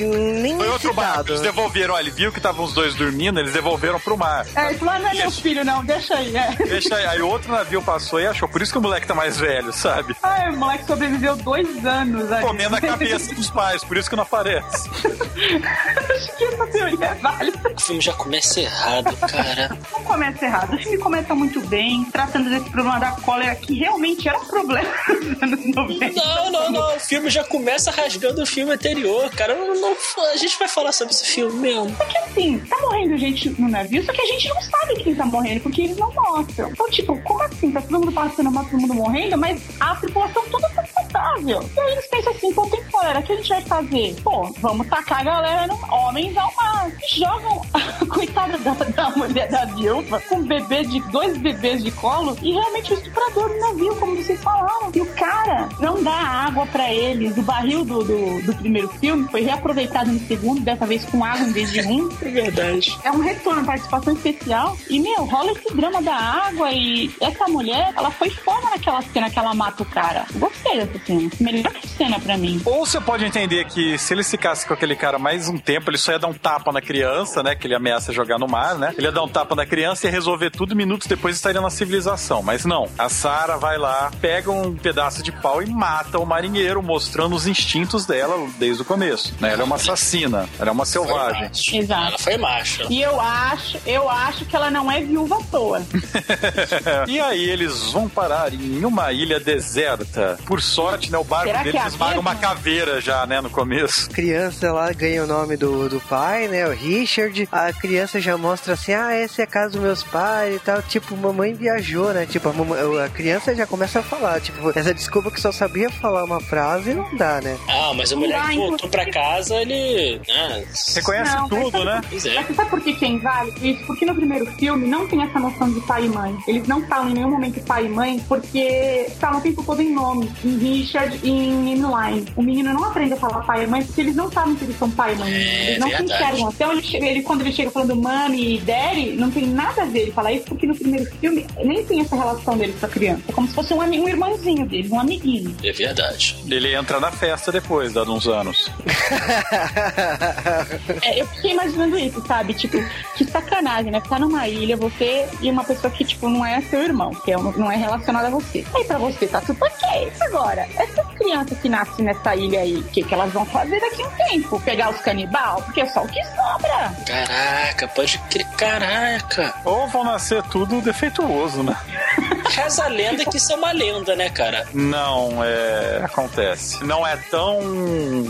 nem
Foi outro barco. Eles devolveram, olha, ele viu que estavam os dois dormindo, eles devolveram pro mar.
É, ele falou, ah, não é meu filho, não, deixa aí. É.
Deixa aí. Aí o outro navio passou e achou. Por isso que o moleque tá mais velho, sabe?
Ai, o moleque sobreviveu dois anos. ali.
Comendo a cabeça dos pais, por isso que não aparece.
Acho que essa teoria é válida.
O filme já começa errado, cara.
Não começa errado. O filme começa muito bem, tratando desse problema da cólera, que realmente era um problema nos anos 90.
Não, não, não. O filme já começa rasgando o filme anterior, cara. Não, não- a gente vai falar sobre esse filme mesmo.
Porque assim, tá morrendo gente no navio, só que a gente não sabe quem tá morrendo, porque eles não mostram. Então, tipo, como assim? Tá todo mundo passando mal, todo mundo morrendo, mas a tripulação toda tá saudável. E aí eles pensam assim, pô, tem cólera, o que a gente vai fazer? Pô, vamos tacar a galera, no, homens ao mar. E Jogam a coitada da, da mulher da viúva com um bebê de dois bebês de colo e realmente o estuprador no navio, como vocês falaram. E o cara não dá água pra eles. O barril do, do, do primeiro filme foi reaproveitado no segundo, dessa vez com água em vez de rum.
É verdade.
É um retorno, participação especial. E, meu, rola esse drama da água e essa mulher, ela foi foda naquela cena que ela mata o cara. Gostei dessa cena. Melhor cena pra mim.
Ou você pode entender que se ele ficasse com aquele cara mais um tempo, ele só ia dar um tapa na criança, né? Que ele ameaça jogar no mar, né? Ele ia dar um tapa na criança e ia resolver tudo, minutos depois estaria na civilização. Mas não. A Sarah vai lá, pega um pedaço de pau e mata o marinheiro, mostrando os instintos dela desde o começo. Né? Ela é uma assassina, ela é uma selvagem.
Exato.
Ela foi macho.
E eu acho, eu acho que ela não é viúva à toa.
e aí eles vão parar em uma ilha deserta. Por sorte, né? O barco
Será que
deles
é
esmaga uma caveira já, né? No começo.
criança lá ganha o nome do, do pai, né? O Richard. A criança já mostra assim: ah, essa é a casa dos meus pais e tal. Tipo, mamãe viajou, né? Tipo, a, mamãe- a criança já começa a falar. Tipo, essa desculpa que só sabia falar uma frase não dá, né?
Ah, mas a mulher
Ah,
que voltou pra casa, ele. Ah,
Reconhece
Não,
tudo, né?
pois é.
Mas você sabe por que, que é inválido isso? Porque no primeiro filme não tem essa noção de pai e mãe. Eles não falam em nenhum momento pai e mãe, porque falam o tempo todo em nome, em Richard em Emmeline. O menino não aprende a falar pai e mãe porque eles não sabem que eles são pai e mãe.
É
eles não se
verdade.
enxergam. Então, ele, chega- ele- quando ele chega falando mami e daddy, não tem nada a ver ele falar isso, porque no primeiro filme nem tem essa relação deles com a criança. É como se fosse um, um irmãozinho deles, um amiguinho.
É verdade.
Ele entra na festa depois, dado uns anos.
É, eu fiquei imaginando isso, sabe? Tipo, que sacanagem, né? Ficar numa ilha, você e uma pessoa que, tipo, não é seu irmão, que é não é relacionada a você. Aí pra você tá tudo ok. Agora, essas crianças que nascem nessa ilha aí, o que, que elas vão fazer daqui a um tempo? Pegar os canibal? Porque é só o que sobra.
Caraca, pode crer. Caraca.
Ou vão nascer tudo defeituoso, né?
Reza a lenda que isso é uma lenda, né, cara?
Não, é. Acontece. Não é tão,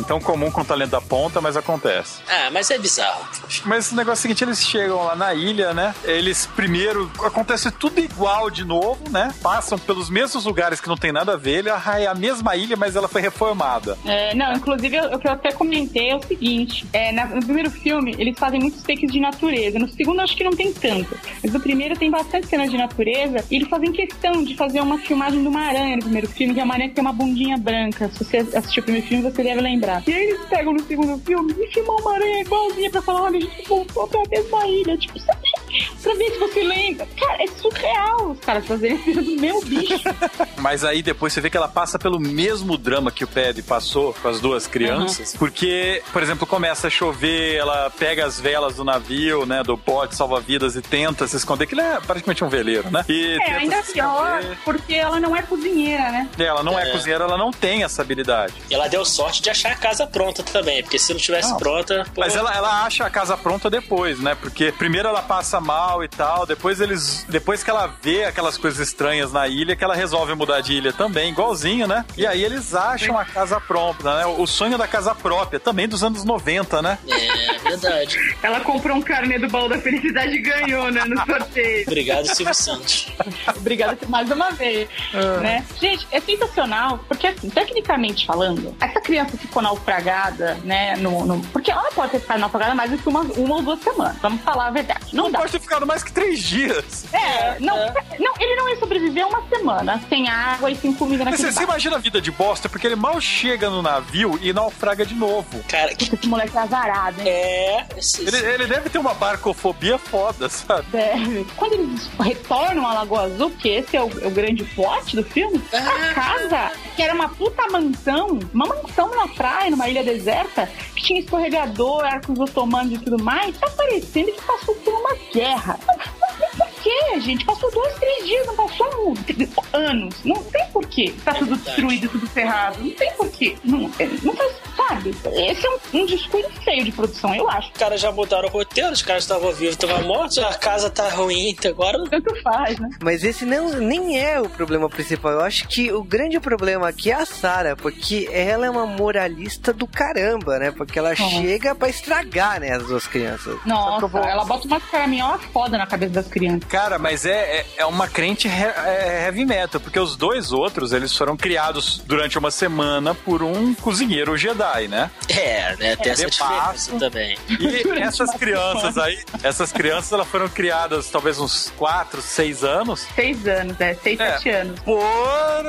tão comum quanto a lenda da ponta, mas acontece.
Ah, mas é bizarro.
Mas o negócio é o seguinte, eles chegam lá na ilha, né? Eles primeiro acontece tudo igual de novo, né? Passam pelos mesmos lugares que não tem nada a ver. Ele é a mesma ilha, mas ela foi reformada.
É, não, inclusive eu- o que eu até comentei é o seguinte: é, na- no primeiro filme, eles fazem muitos takes de natureza. No segundo, acho que não tem tanto. Mas no primeiro tem bastante cenas de natureza. E eles fazem questão de fazer uma filmagem de uma aranha no primeiro filme, que é uma aranha que tem uma bundinha branca. Se você assistiu o primeiro filme, você deve lembrar. E aí eles pegam no segundo filme e filmam uma aranha igualzinha pra falar: olha, a gente voltou pra mesma ilha. Tipo, sabe? Pra ver se você lembra. Cara, é surreal os caras fazerem isso do meu bicho.
Mas aí depois você vê que ela passa pelo mesmo drama que o Paddy passou com as duas crianças. Porque, por exemplo, começa a chover, ela pega as velas do navio, né? Do bote salva-vidas e tenta se esconder, que ele é praticamente um veleiro, né? E
É, ainda pior, porque ela não é cozinheira, né?
Ela não é.
É.
cozinheira, ela não tem essa habilidade.
E ela deu sorte de achar a casa pronta também, porque se não tivesse
Não.
pronta. pô,
Mas ela, ela acha a casa pronta depois, né? Porque primeiro ela passa mal e tal, depois eles. Depois que ela vê aquelas coisas estranhas na ilha, que ela resolve mudar de ilha também, igualzinho, né? E aí eles acham a casa pronta, né? O sonho da casa própria, também dos anos 90, né?
É verdade.
Ela comprou um carnê do baú da felicidade e ganhou, né, no sorteio.
Obrigado, Silvio Santos.
Obrigada mais uma vez, né? Gente, é sensacional, porque assim, tecnicamente falando, essa criança ficou naufragada, né, no, no- porque ela pode ter ficado naufragada mais do que uma, uma ou duas semanas, vamos falar a verdade. Não,
Não
dá.
Ter ficado mais que três dias.
É, não,
É.
não, ele não ia sobreviver uma semana sem água e sem comida
Mas
naquele
você, você imagina a vida de bosta, porque ele mal chega no navio e naufraga de novo.
Cara, que.
Esse moleque é azarado, hein?
É. esse-
Ele, ele deve ter uma barcofobia foda, sabe?
Deve. Quando eles retornam à Lagoa Azul, que esse é o, é o grande plot do filme, a
Ah.
casa, que era uma puta mansão, uma mansão na praia, numa ilha deserta, que tinha escorregador, arcos otomanos e tudo mais, tá parecendo que passou por uma guerra. Por quê, gente? Passou dois, três dias, não passou anos. Não tem porquê. Tá tudo
verdade.
destruído, tudo ferrado. Não tem porquê. Não, é, não faz, sabe? Esse é um, um descuido feio de produção, eu acho.
Os caras já mudaram o roteiro, os caras estavam vivos, estavam mortos, a casa tá ruim, agora
Tanto faz, né?
Mas esse não, nem é o problema principal. Eu acho que o grande problema aqui é a Sarah, porque ela é uma moralista do caramba, né? Porque ela chega pra estragar, né, as duas crianças.
Nossa,
vou-
ela bota uma caraminhola foda na cabeça das crianças.
Cara, mas é, é, é uma crente he- é heavy metal, porque os dois outros, eles foram criados durante uma semana por um cozinheiro Jedi, né?
É, né? Tem essa
de
diferença
passo.
também.
E essas crianças aí, essas crianças, elas foram criadas talvez uns 4, 6 anos
Seis anos, é, seis,
É.
sete anos.
por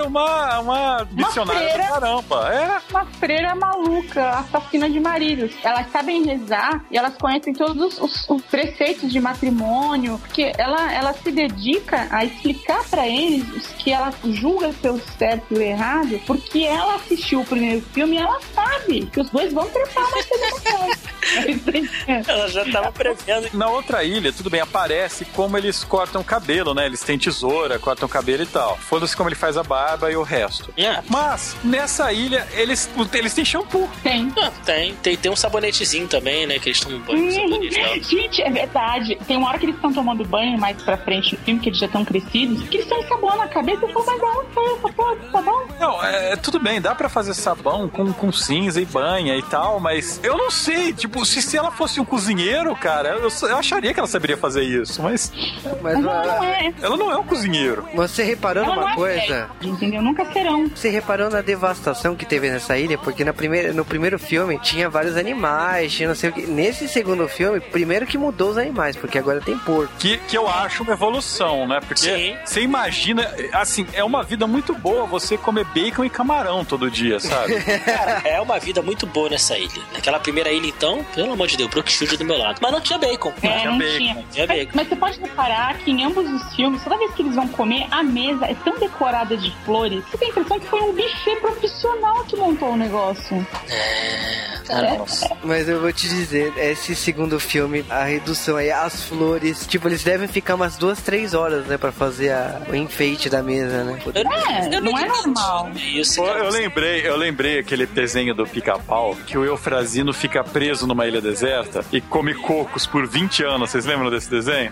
uma, uma missionária do
freira.
caramba. É.
Uma freira maluca, assassina de maridos. Elas sabem rezar e elas conhecem todos os, os preceitos de matrimônio, porque ela, ela se dedica a explicar pra eles que ela julga ser o certo e o errado, porque ela assistiu o primeiro filme e ela sabe que os dois vão trepar mais tarde.
Ela já tava prevendo.
Na outra ilha, tudo bem, aparece como eles cortam o cabelo, né? Eles têm tesoura, cortam o cabelo e tal. Foda-se como ele faz a barba e o resto.
É,
Mas, nessa ilha, eles, eles têm shampoo.
Tem.
ah, tem, tem, tem um sabonetezinho também, né? Que eles tomam banho com sabonete. né?
Gente, é verdade. Tem uma hora que eles estão tomando banho mais pra frente no filme, que eles já estão crescidos, que eles estão sabão na cabeça e falam, mas aonde foi essa porra de sabão?
Não, é, tudo bem, dá pra fazer sabão com, com cinza e banha e tal, mas eu não sei, tipo, se, se ela fosse um cozinheiro, cara, eu, eu acharia que ela saberia fazer isso, mas
Mas
ela não é.
ela não é um cozinheiro.
você reparou
Ela
numa
é
coisa?
velha, entendeu? Nunca serão.
Você reparou na devastação que teve nessa ilha? Porque na primeira, no primeiro filme tinha vários animais, tinha não sei o que. Nesse segundo filme, primeiro que mudou os animais, porque agora tem porco.
Que, que eu acho uma evolução, né? Porque
Sim.
você imagina, assim, é uma vida muito boa você comer bacon e camarão todo dia, sabe?
Cara, é uma vida muito boa nessa ilha. Naquela primeira ilha, então, pelo amor de Deus, Brookfield do meu lado. Mas não tinha bacon.
É,
tinha
não
bacon,
tinha.
tinha
Mas,
bacon.
mas você pode reparar que em ambos os filmes, toda vez que eles vão comer, a mesa é tão decorada de flores. Você tem a impressão que foi um buffet profissional que montou o negócio.
Cara, nossa.
Mas eu vou te dizer, esse segundo filme, a redução aí, as flores, tipo, eles devem ficar umas duas, três horas, né, pra fazer a- o enfeite da mesa, né?
É, não é normal.
Isso.
Eu lembrei, eu lembrei aquele desenho do pica-pau que o Eufrazino fica preso numa ilha deserta e come cocos por 20 anos. Vocês lembram desse desenho?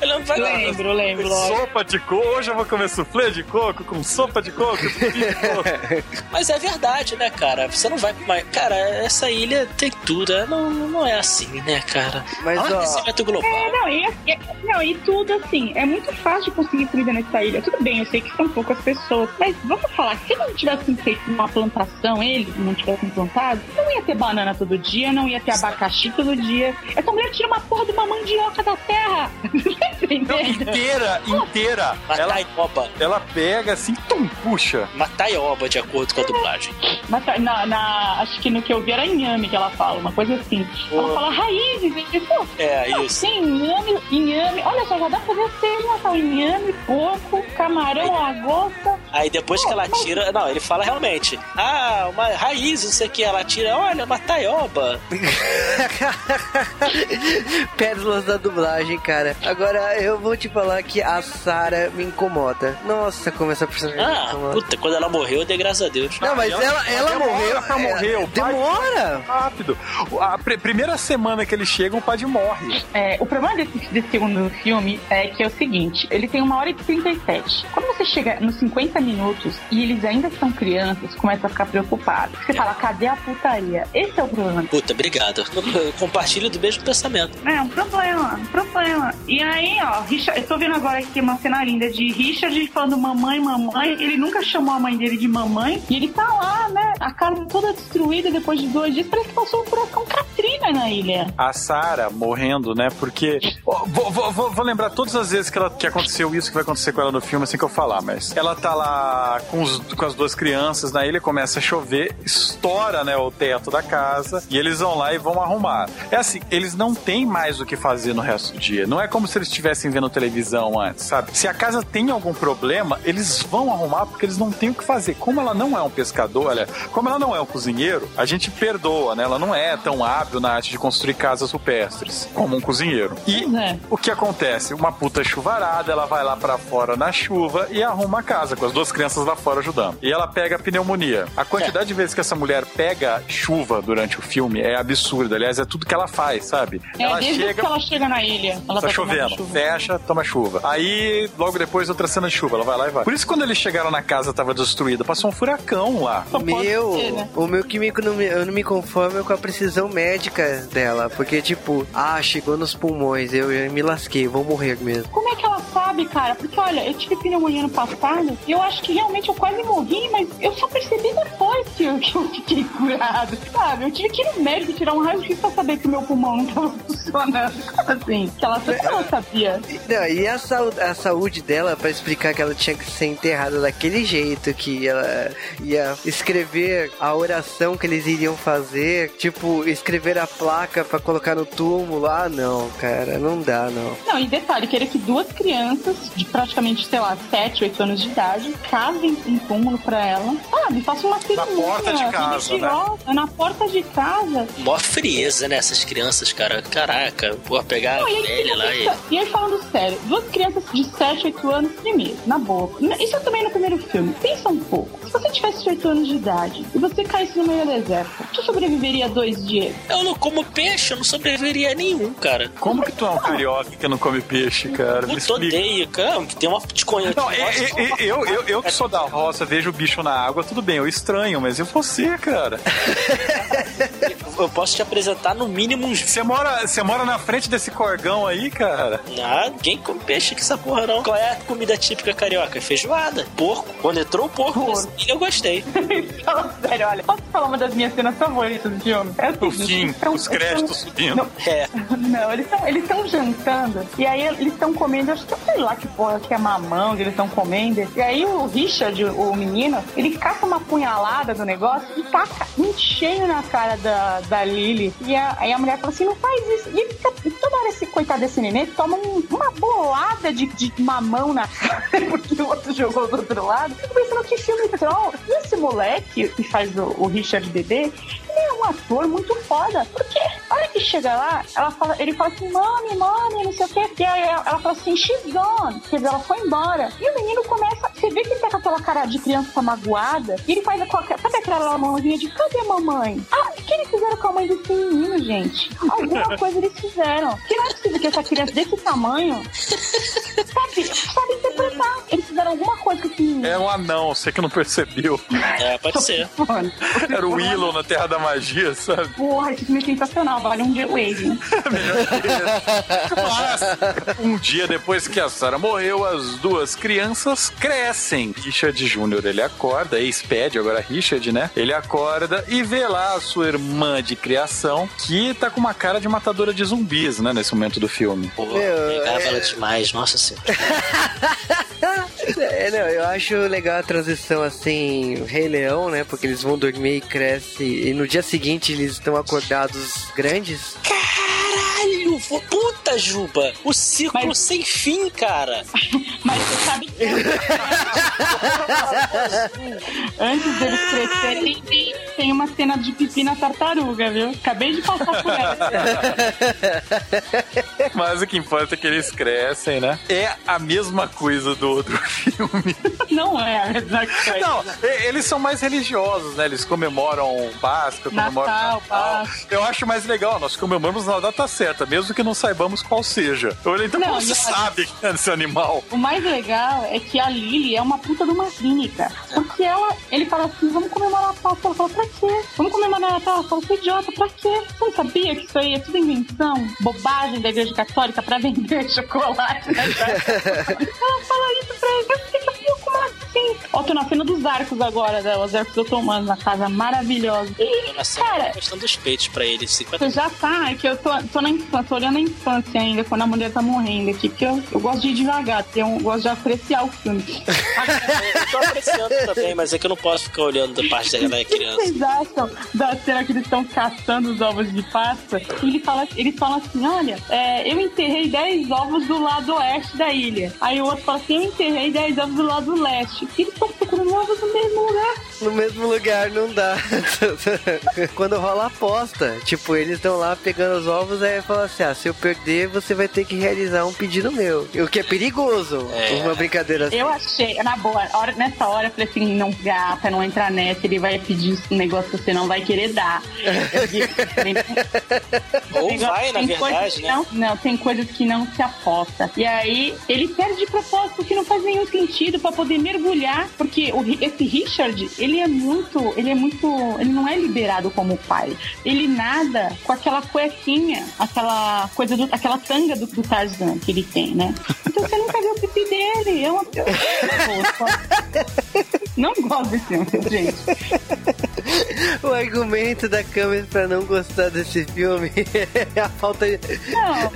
Ele não vai
Lembro, lembro.
Sopa de coco. Hoje eu vou comer suflê de coco com sopa de coco. de coco.
Mas é verdade, né, cara? Você não vai. Mas, cara, essa ilha tem tudo. é- Não, não é assim, né, cara?
Mas,
Olha
ó,
o aquecimento global.
É, não e, e- não, e tudo assim, é muito fácil de conseguir comida nessa ilha. Tudo bem, eu sei que são poucas pessoas, mas vamos falar, se não tivessem feito uma plantação, eles não tivessem plantado, não ia ter banana todo dia, não ia ter abacaxi todo dia. Essa mulher tira uma porra de uma mandioca da terra.
Não,
Entendeu?
inteira, inteira. Ela,
Mataioba.
ela pega assim, tum, puxa.
Mataioba, de acordo com a dublagem.
Mas tá- na, na- acho que no que eu vi era inhame que ela fala, uma coisa assim. Ela
Oh.
fala raízes, e pô,
É,
não,
isso.
Tem inhame, inhame. Olha só, já dá pra fazer seis Natal. Inhame, porco, camarão, lagosta.
Aí depois que ela tira. Não, ele fala realmente. Ah, uma raiz, não sei o que. Ela tira, olha, uma taioba.
Pérolas da dublagem, cara. Agora, eu vou te falar que a Sarah me incomoda. Nossa, como essa personagem me
Ah,
incomoda.
puta, quando ela morreu, eu dei graças a Deus.
Não, mas
ela-
ela, ela
demora
morreu.
morrer, o pai-
Demora!
Rápido. A pr- primeira semana que eles chegam, o Padre morre.
É, o problema desse, desse segundo filme é que é o seguinte: ele tem uma hora e 37. Quando você chega nos 50 minutos e eles ainda são crianças, começa a ficar preocupado. Você fala, cadê a putaria? Esse é o problema.
Puta, obrigado. Eu compartilho do mesmo pensamento.
É, um problema, um problema. E aí, ó, Richard, eu tô vendo agora aqui uma cena linda de Richard falando mamãe, mamãe. Ele nunca chamou a mãe dele de mamãe. E ele tá lá, né? A cara toda destruída depois de dois dias. Parece que passou um furacão Katrina na ilha.
A Sarah morrendo, né? Porque. Vou, vou- vou- vou lembrar todas as vezes que, ela, que aconteceu isso que vai acontecer com ela no filme, assim que eu falar, mas. Ela tá lá com, os- com as duas crianças na ilha, começa a chover, estoura, né, o teto da casa, e eles vão lá e vão arrumar. É assim, eles não têm mais o que fazer no resto do dia. Não é como se eles estivessem vendo televisão antes, sabe? Se a casa tem algum problema, eles vão arrumar porque eles não têm o que fazer. Como ela não é um pescador, olha, como ela não é um cozinheiro, a gente perdoa, né? Ela não é tão hábil na arte de construir casas rupestres como um cozinheiro. E
é.
o que acontece? Uma puta chuvarada, ela vai lá pra fora na chuva e arruma a casa com as duas crianças lá fora ajudando. E ela pega a pneumonia. A quantidade de vezes que essa mulher pega chuva durante o filme é absurda. Aliás, é tudo que ela faz, sabe?
É,
ela
desde
chega.
que ela chega na ilha. Ela
Tá
tomando
chovendo,
chuva.
fecha, toma chuva. Aí, logo depois, outra cena de chuva, ela vai lá e vai. Por isso, quando eles chegaram na casa, tava destruída, passou um furacão lá.
Só
Meu,
ser, né?
o meu químico não me, eu não me conformo com a precisão médica dela. Porque, tipo, ah, chegou nos pulmões, eu, eu me lasquei, vou morrer mesmo.
Como é que ela sabe, cara? Porque olha, eu tive pneumonia no passado e eu acho que realmente eu quase morri, mas eu só percebi depois que eu, que eu fiquei curado, sabe? Eu tive que ir no médico tirar um raio-x pra saber que o meu pulmão não tava funcionando. Como assim? Que ela, ela sabia.
Não, e a, sau- a saúde dela, pra explicar que ela tinha que ser enterrada daquele jeito, que ela ia escrever a oração que eles iriam fazer, tipo, escrever a placa pra colocar no túmulo. Ah, não, cara, não dá, não.
Não, e detalhe, querer que duas crianças de praticamente, sei lá, 7, 8 anos de idade cavem um túmulo pra ela. Sabe, faça uma cerimônia
porta de casa, né?
na porta de casa.
Mó frieza, né? Essas crianças, cara. Caraca, pô, pegar
Não,
a velha lá e.
e aí, falando sério, duas crianças de 7, 8 anos, primeiro, na boa. Isso também no primeiro filme. Pensa um pouco. Se você tivesse 8 anos de idade e você caísse no meio do deserto, você sobreviveria dois dias?
Eu não como peixe, eu não sobreviveria a nenhum, cara.
Como que tu é um carioca que não come peixe, cara?
Muito
explica.
odeio, cara. Tem uma desconhecimento.
Não, eu, eu, eu, eu, eu que sou da roça, vejo o bicho na água, tudo bem, eu estranho, mas e você, cara?
Eu posso te apresentar no mínimo uns.
Você mora, você mora na frente desse corgão aí, cara?
Ah, ninguém come peixe com essa porra, não. Qual é a comida típica carioca? Feijoada. Porco. Quando entrou o porco,
Porco.
nesse eu gostei.
Fala sério, olha, posso falar uma das minhas cenas favoritas do filme? É seguinte,
fim,
tão-
os créditos
tão-
subindo.
Não,
É.
Não, eles estão eles tão jantando. E aí eles estão comendo, acho que sei lá que porra que é mamão que eles estão comendo. E aí o Richard, o menino, ele caça uma punhalada do negócio e taca um cheio na cara da, da Lily. E a, aí a mulher fala assim: não faz isso. E ele fica, toda hora esse coitado desse neném toma um- uma bolada de, de mamão na cara, porque o outro jogou do outro lado. Eu pensando que filme troll. E esse moleque que faz o, o Richard bebê, ele é um ator muito foda. Porque a hora que chega lá, ela fala, ele fala assim, mami, mami, não sei o quê. E aí ela, ela fala assim, she's gone. Quer dizer, ela foi embora. E o menino começa, você vê que ele tá com aquela cara de criança magoada. E ele faz a, sabe aquela mãozinha de, cadê a mamãe? Ah, o que eles fizeram com a mãe desse menino, gente? Alguma coisa eles fizeram. Que não é possível que essa criança desse tamanho sabe, sabe interpretar. eles fizeram alguma coisa com esse menino.
É um anão, você que não percebeu.
É, pode ser.
Mano,
Era o Willow na Terra da Magia, sabe?
Porra, esse filme é sensacional, vale um dia wave.
Mas, um dia depois que a Sarah morreu, as duas crianças crescem. Richard Jr. ele acorda, ex-ped, agora Richard, né? Ele acorda e vê lá a sua irmã de criação, que tá com uma cara de matadora de zumbis, né? Nesse momento do filme.
Pô, pegava
é-
ela demais, nossa senhora.
É, não, eu acho legal a transição assim, Rei Leão, né? Porque eles vão dormir e crescem, e no dia seguinte eles estão acordados grandes.
Caralho, puta Juba! O círculo
Mas-
sem fim, cara.
Mas você sabe que antes deles crescerem, tem, tem uma cena de pipi na tartaruga, viu? Acabei de passar por ela.
Mas o que importa é que eles crescem, né? É a mesma coisa do outro filme.
Não é a mesma coisa.
Não, eles são mais religiosos, né? Eles comemoram Páscoa, comemoram
Natal,
Natal.
Páscoa.
Eu acho mais legal, nós comemoramos na data certa, mesmo que não saibamos qual seja. Eu olhei, então
Não,
como você sabe que é esse animal?
O mais legal é que a Lily é uma puta de uma cínica. Porque ela, ele fala assim, vamos comemorar a Páscoa. Ela fala, pra quê? Vamos comemorar a fala, você é idiota, pra quê? Você não sabia que isso aí é tudo invenção, bobagem da igreja católica pra vender chocolate? Né? ela fala isso pra ele, eu fico assim? Ó, tô na cena dos arcos agora, né? Os arcos otomanos na casa maravilhosa. E,
Nossa,
cara,
mostrando os peitos pra ele. 50
você já tá, é que eu tô, tô na infância, tô olhando a infância ainda, quando a mulher tá morrendo aqui, porque eu, eu gosto de ir devagar, eu gosto de apreciar o filme.
Eu tô apreciando também, mas é que eu não posso ficar olhando da parte da
O que
criança.
vocês acham da cena que eles estão caçando os ovos de Páscoa? E ele fala, eles falam assim: olha, é, eu enterrei 10 ovos do lado oeste da ilha. Aí o outro fala assim: eu enterrei 10 ovos do lado leste. E eles estão procurando ovos no mesmo lugar.
No mesmo lugar não dá. Quando rola a aposta, tipo, eles estão lá pegando os ovos, aí fala assim: ah, se eu perder, você vai ter que realizar um pedido meu. O que é perigoso.
É.
Uma brincadeira assim.
Eu achei, na boa, hora- nessa hora eu falei assim: não, gata, não entra nessa, ele vai pedir um negócio que você não vai querer dar.
Ou
Tem-
vai, na verdade, né?
Não, não, tem coisas que não se aposta. E aí, ele perde de propósito que não faz nenhum sentido pra poder mergulhar, porque o esse Richard, ele é muito, ele é muito, ele não é liberado como pai. Ele nada com aquela cuequinha, aquela coisa do, aquela tanga do, do Tarzan que ele tem, né? Então você nunca viu o pipi dele. É uma... Não gosto desse filme, gente.
O argumento da câmera pra não gostar desse filme é a falta de.
Não.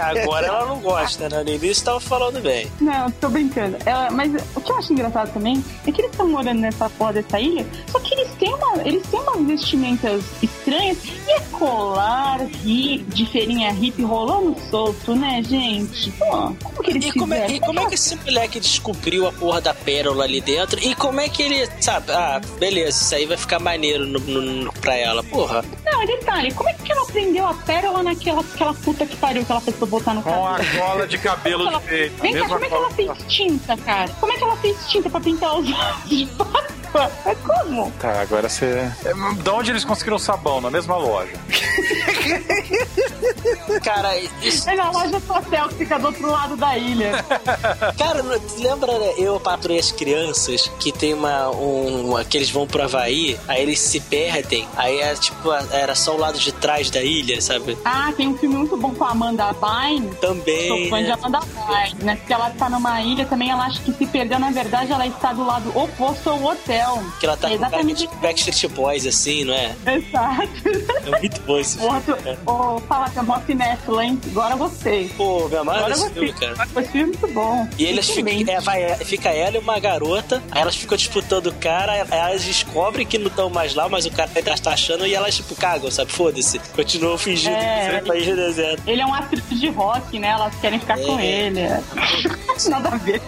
Agora ela não gosta, né? No início tava falando bem.
Não, tô brincando. Ela- mas o que eu acho engraçado também é que eles estão morando nessa dessa ilha, só que eles têm, uma, eles têm umas vestimentas estranhas e é colar hi, de feirinha hippie rolando solto, né, gente? Pô, como que eles
E como, é, e como é que esse moleque descobriu a porra da pérola ali dentro? E como é que ele, sabe? Ah, beleza, isso aí vai ficar maneiro no, no, no- pra ela. Porra,
Não, e detalhe, como é que ela prendeu a pérola naquela aquela puta que pariu que ela fez pra botar no
Com
cabelo?
a cola de cabelo
Como é
de
ela-
peito.
Vem cá, como é que ela fez tinta, cara? Como é que ela fez tinta pra pintar os olhos de Páscoa? É como?
Tá, agora você. É, Da onde eles conseguiram sabão? Na mesma loja.
cara, isso.
É na loja do hotel que fica do outro lado da ilha.
Cara, lembra né, eu patrulhei as crianças que tem uma. Um, que eles vão pro Havaí, aí eles se perdem, aí é tipo, era só o lado de trás da ilha, sabe?
Ah, tem um filme muito bom com a Amanda Bynes.
Também.
Sou fã de
né?
Amanda Bynes, né? Porque ela tá numa ilha também, ela acha que se perdeu, na verdade, ela está do lado oposto ao hotel.
Que ela tá
É
com
exatamente
Backstreet, Backstreet Boys, assim, não é?
Exato.
É muito bom esse filme.
Outro, oh, fala que é mó cinéfila, hein? Agora gostei.
Pô, me amarra
Agora eu
nesse filme, cara.
Esse filme é muito bom.
E eles ficam, é, vai, fica ela e uma garota, aí elas ficam disputando o cara, aí elas descobrem que não estão mais lá, mas o cara ainda tá achando e elas, tipo, cagam, sabe? Foda-se. Continuam fingindo
É.
que de deserto.
Ele é um astro de rock, né? Elas querem ficar
É.
com ele. Nada a ver.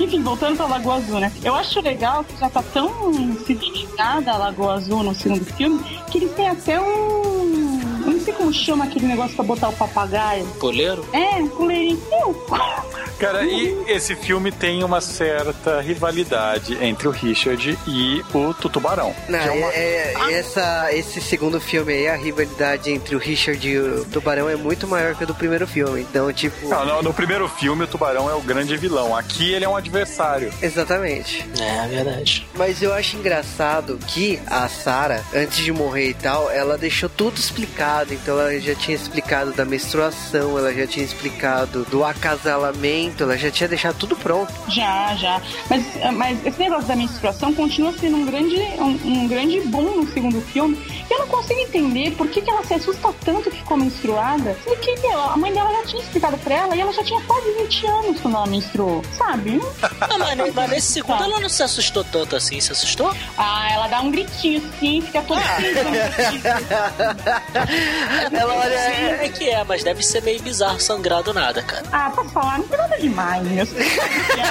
Enfim, voltando pra Lagoa Azul, né? Eu acho legal que já tá tão civilizada a Lagoa Azul no segundo filme que eles têm até um. Eu não sei como chama aquele negócio pra botar o papagaio.
Coleiro?
É, um coleirinho.
Cara, e esse filme tem uma certa rivalidade entre o Richard e o Tutubarão.
Não,
que é uma-
é- é- essa, esse segundo filme aí, a rivalidade entre o Richard e o Tubarão é muito maior que a do primeiro filme. Então, tipo.
Não, no, no primeiro filme, o Tubarão é o grande vilão. Aqui ele é um adversário.
Exatamente.
É, verdade.
Mas eu acho engraçado que a Sarah, antes de morrer e tal, ela deixou tudo explicado. Então ela já tinha explicado da menstruação, ela já tinha explicado do acasalamento, ela já tinha deixado tudo pronto.
Já, já. Mas, mas esse negócio da menstruação continua sendo um grande, um, um grande boom no segundo filme. E eu não consigo entender por que, que ela se assusta tanto que ficou menstruada. Sendo que meu, a mãe dela já tinha explicado pra ela e ela já tinha quase 20 anos quando ela menstruou. Sabe? Não-
Não, mas, mas nesse segundo ela não se assustou tanto assim. Se assustou?
Ah, ela dá um gritinho assim, fica toda
Ela olha.
Sim, é que é, mas deve ser meio bizarro sangrar do nada, cara.
Ah, posso falar? Não tem nada demais, meu. Você sabe o que é?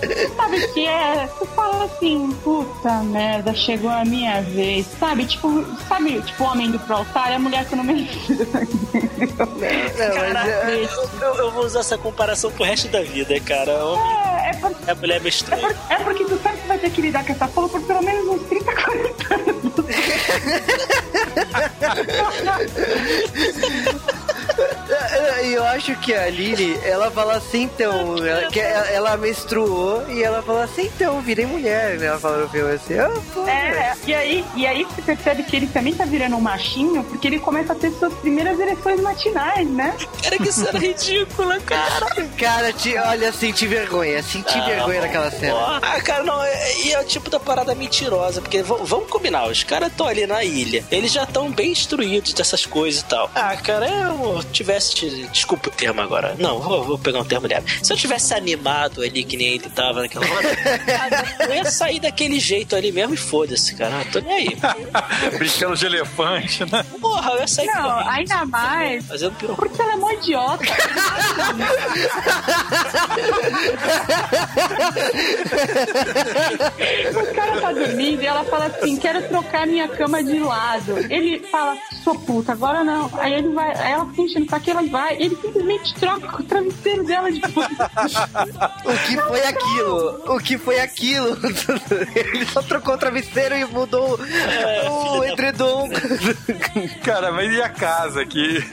Você sabe o que é? Você fala assim, puta merda, chegou a minha vez. Sabe, tipo, sabe, tipo o homem do pro altar e a mulher que eu não me
Não,
Caraca,
é,
Eu, eu- eu vou usar essa comparação pro resto da vida, cara. Homem
é, é, por-
é a mulher
é, por- é porque tu sabe que vai ter que lidar com essa porra por pelo menos uns 30, 40 anos.
E eu acho que a Lily, ela fala assim, então, ela, que ela, ela menstruou e ela fala assim, então, virei mulher, né? Ela fala no filme assim, ah, pô.
É, e aí, e aí você percebe que ele também tá virando um machinho, porque ele começa a ter suas primeiras ereções matinais, né?
Cara, que cena ridícula, cara.
Cara, te, olha, senti vergonha, senti
Ah,
vergonha naquela cena.
Ah, cara, não, é- e é, o tipo da parada mentirosa, porque vamos combinar, os caras estão ali na ilha, eles já estão bem instruídos dessas coisas e tal. Ah, cara, eu tivesse. Desculpa o termo agora. Não, vou, vou pegar um termo leve. Se eu tivesse animado ali, que nem ele tava naquela hora, eu ia sair daquele jeito ali mesmo e foda-se, cara. Ah, tô nem aí.
Brincando de elefante, né?
Porra, eu ia sair
Não,
correndo,
ainda mais
Fazendo pior.
porque ela é mó idiota. o cara tá dormindo e ela fala assim: quero trocar minha cama de lado. Ele fala, sua puta, agora não. Aí ele vai, aí ela fica enchendo pra que ela vai, ele simplesmente troca o travesseiro dela de.
O que foi aquilo? O que foi aquilo? Ele só trocou o travesseiro e mudou o edredom.
Cara, mas e a casa que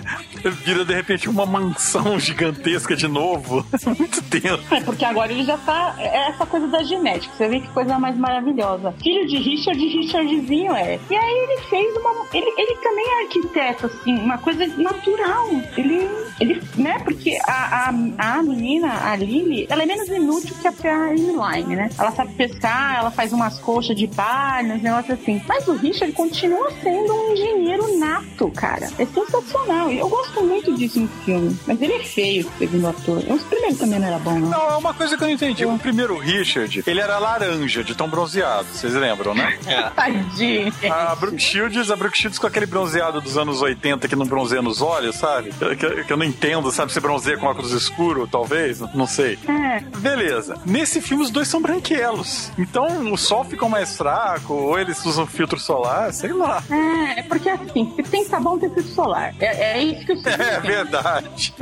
vira de repente uma mansão gigantesca de novo? Muito tempo.
É, porque agora ele já tá. É essa coisa da genética. Você vê que coisa mais maravilhosa. Filho de Richard, Richardzinho é. E aí ele fez uma. Ele, ele também é arquiteto, assim, uma coisa natural. Ele. ele né? Porque a, a, a menina, a Lily, ela é menos inútil que a a Line, né? Ela sabe pescar, ela faz umas coxas de bar, uns negócios assim. Mas o Richard continua sendo um engenheiro nato, cara. É sensacional. E eu gosto muito disso no filme. Mas ele é feio, segundo ator. Os primeiros também não era bom, não.
Não, é uma coisa que eu não entendi. O primeiro Richard, ele era laranja, de tão bronzeado. Vocês lembram, né?
É.
Tadinho.
A Brooke Shields, a Brooke Shields com aquele bronzeado dos anos 80 que não bronzeia nos olhos, sabe? Que, que- que eu não entendo, sabe? Se bronzeia com óculos escuro, talvez, não sei.
É.
Beleza. Nesse filme os dois são branquelos. Então o sol fica mais fraco, ou eles usam filtro solar, sei lá.
É, é porque assim, se tem sabão, tem filtro solar. É, é isso que eu sei.
É verdade.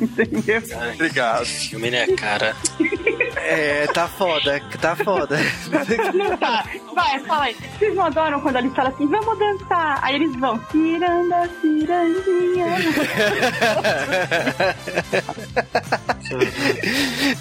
Entendeu?
Obrigado.
Filme, né, cara?
É, tá foda, tá foda.
Não tá. Vai, fala aí. Vocês não adoram quando eles falam assim, vamos dançar. Aí eles vão, ciranda, cirandinha.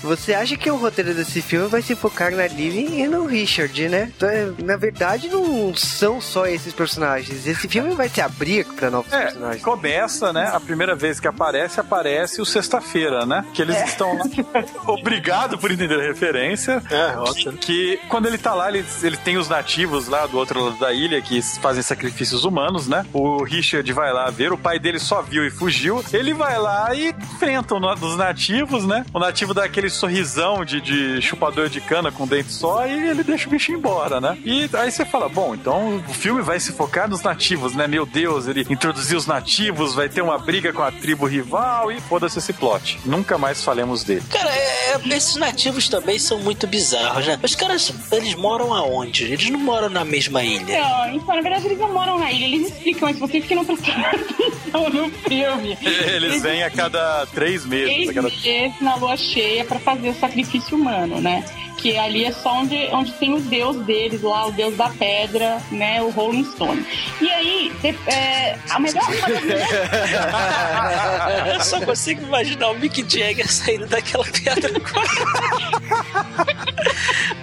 Você acha que o roteiro desse filme vai se focar na Lily e no Richard, né? Então, é, Na verdade, não são só esses personagens. Esse filme vai se abrir pra novos
É,
personagens.
começa, né? A primeira vez que aparece, aparece o Sexta-feira, né? Que eles estão lá. Obrigado por entender a referência.
É, óbvio.
Que quando ele tá lá, ele, ele tem os nativos lá do outro lado da ilha que fazem sacrifícios humanos, né? O Richard vai lá ver, o pai dele só viu e fugiu. Ele vai lá e enfrenta um dos nativos nativos, né? O nativo dá aquele sorrisão de, de chupador de cana com dente só e ele deixa o bicho embora, né? E aí você fala, bom, então o filme vai se focar nos nativos, né? Meu Deus, ele introduziu os nativos, vai ter uma briga com a tribo rival e foda-se esse plot. Nunca mais falemos dele.
Cara, é- é- esses nativos também são muito bizarros, né? Os caras, eles moram aonde? Eles não moram na mesma ilha.
Então, então, na verdade, eles não moram na ilha, eles explicam, mas vocês que não prestaram atenção no filme.
Eles vêm a cada três meses.
Três
A cada...
meses na lua cheia pra fazer o sacrifício humano, né? Que ali é só onde, onde tem o deus deles lá, o deus da pedra, né? O Rolling Stone. E aí, é, a melhor
Eu só consigo imaginar o Mick Jagger saindo daquela pedra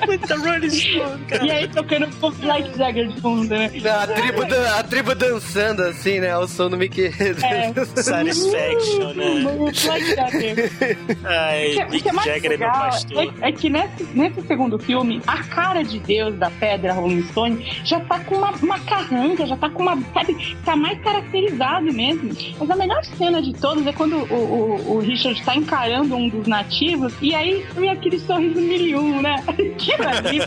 muita Rolling Stone, cara.
E aí tocando Pop Like Jagger de fundo, né?
A tribo, dan- a tribo dançando assim, né? Ao som do Mickey.
É.
Satisfaction, né?
Like Jagger.
Ai,
O que- o
Mick
que é mais
Jagger é meu
legal
pastor.
é, é que nesse, nesse segundo filme, a cara de Deus da pedra Rolling Stone já tá com uma, uma carranca, já tá com uma. Sabe, tá mais caracterizado mesmo. Mas a melhor cena de todas é quando o, o, o Richard tá encarando um dos nativos e aí vem aquele sorriso mil um, né? Aquilo ali,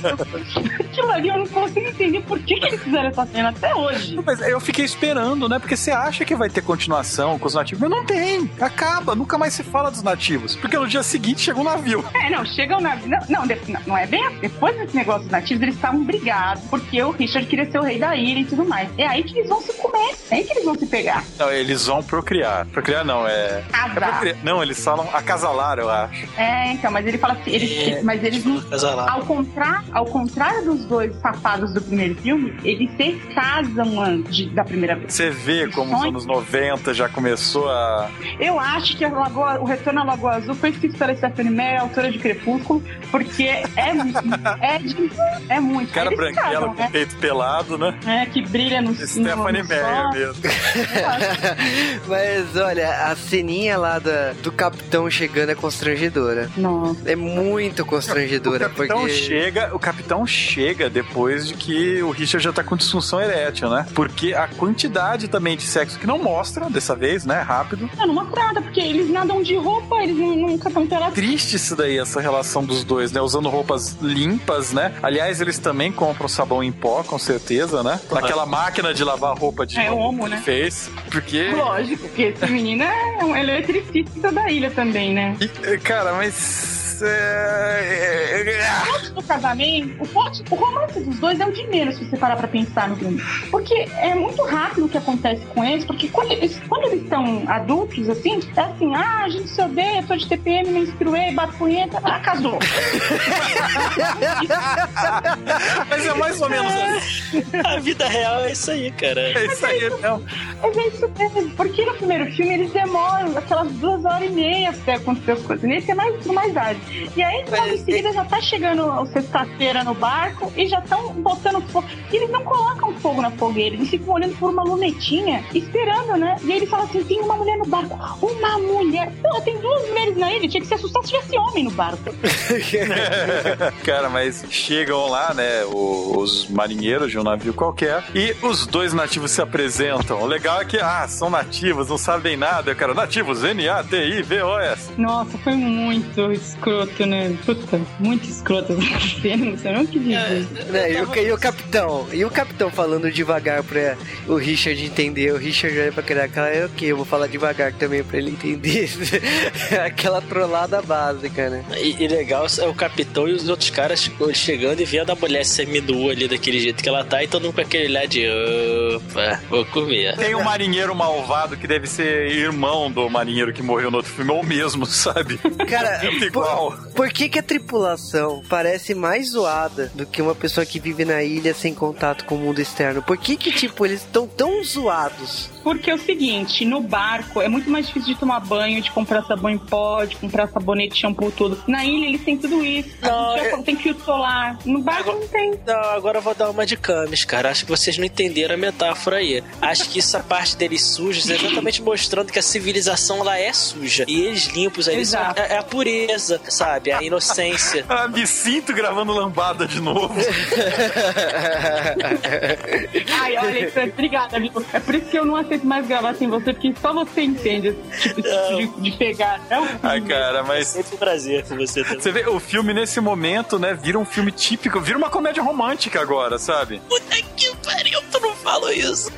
aquilo ali eu não consigo entender por que, que eles fizeram essa cena até hoje.
Mas eu fiquei esperando, né? Porque você acha que vai ter continuação com os nativos, mas não tem. Acaba, nunca mais se fala dos nativos. Porque no dia seguinte chega um navio.
É, não, chegam na. Não, não, de- não, não é bem assim. Depois desse negócio dos nativos, eles estavam brigados, porque o Richard queria ser o rei da ilha e tudo mais. É aí que eles vão se comer, é aí que eles vão se pegar.
Não, eles vão procriar. Procriar não, é. é
Casar.
procriar. Não, eles falam acasalar, eu acho.
É, então, mas ele fala assim, eles,
É,
mas eles não.
Casalar.
Ao contrário, ao contrário dos dois safados do primeiro filme, eles se casam antes da primeira vez.
Você vê como os
Sonho.
anos 90 já começou a.
Eu acho que a Lagoa, o Retorno à Lagoa Azul foi escrito pela Stephanie Meyer, autora de Crepúsculo, porque é, é, de, é muito.
Cara
Eles
branquela
casam,
com
né?
o peito pelado, né?
É, que brilha no,
Stephanie
no
Meyer
sol.
mesmo.
Mas olha, a ceninha lá da, do capitão chegando é constrangedora.
Nossa.
É muito
O
constrangedora,
capitão
porque.
chega, o capitão chega depois de que o Richard já tá com disfunção erétil, né? Porque a quantidade também de sexo que não mostra dessa vez, né? Rápido.
Não, não mostra nada, porque eles nadam de roupa, eles nu- nunca estão pelados.
Triste isso daí, essa relação dos dois, né? Usando roupas limpas, né? Aliás, eles também compram sabão em pó, com certeza, né? Naquela máquina de lavar roupa de
É,
novo
homo, né?
fez. Porque.
Lógico, porque esse menino é um eletricista da ilha também, né?
E, Cara, mas. É, é, é,
O casamento, o, o romance dos dois é o de menos, se você parar pra pensar no filme. Porque é muito rápido o que acontece com eles, porque quando eles, quando eles estão adultos, assim, é assim, ah, a gente se odeia, tô de TPM, me instruei, bato punheta, ah, casou.
Mas é mais ou menos assim.
A vida real é isso aí, cara.
É isso aí, não.
Mas é isso mesmo, porque no primeiro filme eles demoram aquelas duas horas e meia até acontecer as coisas. Nesse é mais, mais tarde. E aí, logo em seguida, já tá chegando sexta-feira no barco e já estão botando fogo. E eles não colocam fogo na fogueira, eles ficam olhando por uma lunetinha, esperando, né? E aí eles falam assim: tem uma mulher no barco. Uma mulher. Pô, tem duas mulheres na ilha, tinha que se assustar se tivesse homem no barco.
Cara, mas chegam lá, né, os marinheiros de um navio qualquer e os dois nativos se apresentam. O legal é que, ah, são nativos, não sabem nada. Eu quero nativos, N-A-T-I-V-O-S.
Nossa, foi muito escroto, né? Puta, muito escroto essa cena, não sei nem o que dizer.
Né, e, o, e o capitão? E o capitão falando devagar pra o Richard entender. O Richard olha pra aquela cara, é ok, eu vou falar devagar também pra ele entender. Aquela trollada básica, né?
E, e legal é o capitão e os outros caras tipo, chegando e vendo a mulher seminua ali daquele jeito que ela tá e todo mundo com aquele olhar de opa, vou comer.
Tem um marinheiro malvado que deve ser irmão do marinheiro que morreu no outro filme, ou mesmo, sabe?
Cara,
Igual.
Por, por que, que a tripulação parece mais zoada do que uma pessoa que vive na ilha sem contato com o mundo externo? Por que que, tipo, eles estão tão zoados?
Porque é o seguinte, no barco é muito mais difícil de tomar banho, de comprar sabão em pó, de comprar sabonete, shampoo, tudo. Na ilha eles têm tudo isso. A
Não, é-
falou, Tem filtro solar. No barco
Agora-
não tem.
Não, agora eu vou dar uma de camis, cara. Acho que vocês não entenderam a metáfora aí. Acho que essa parte deles sujos é exatamente mostrando que a civilização lá é suja. E eles limpos aí, eles são- é, é a pureza, sabe? A inocência.
Ah, me sinto gravando lambada de novo.
Ai, olha, obrigada, viu? É por isso que eu não aceito mais gravar sem você, porque só você entende esse tipo de, de pegar. É um
Ai, cara, mas
Sempre um prazer com você também.
você vê, o filme nesse momento, né, vira um filme típico, vira uma comédia romântica agora, sabe?
Puta que pariu, tu não falou isso.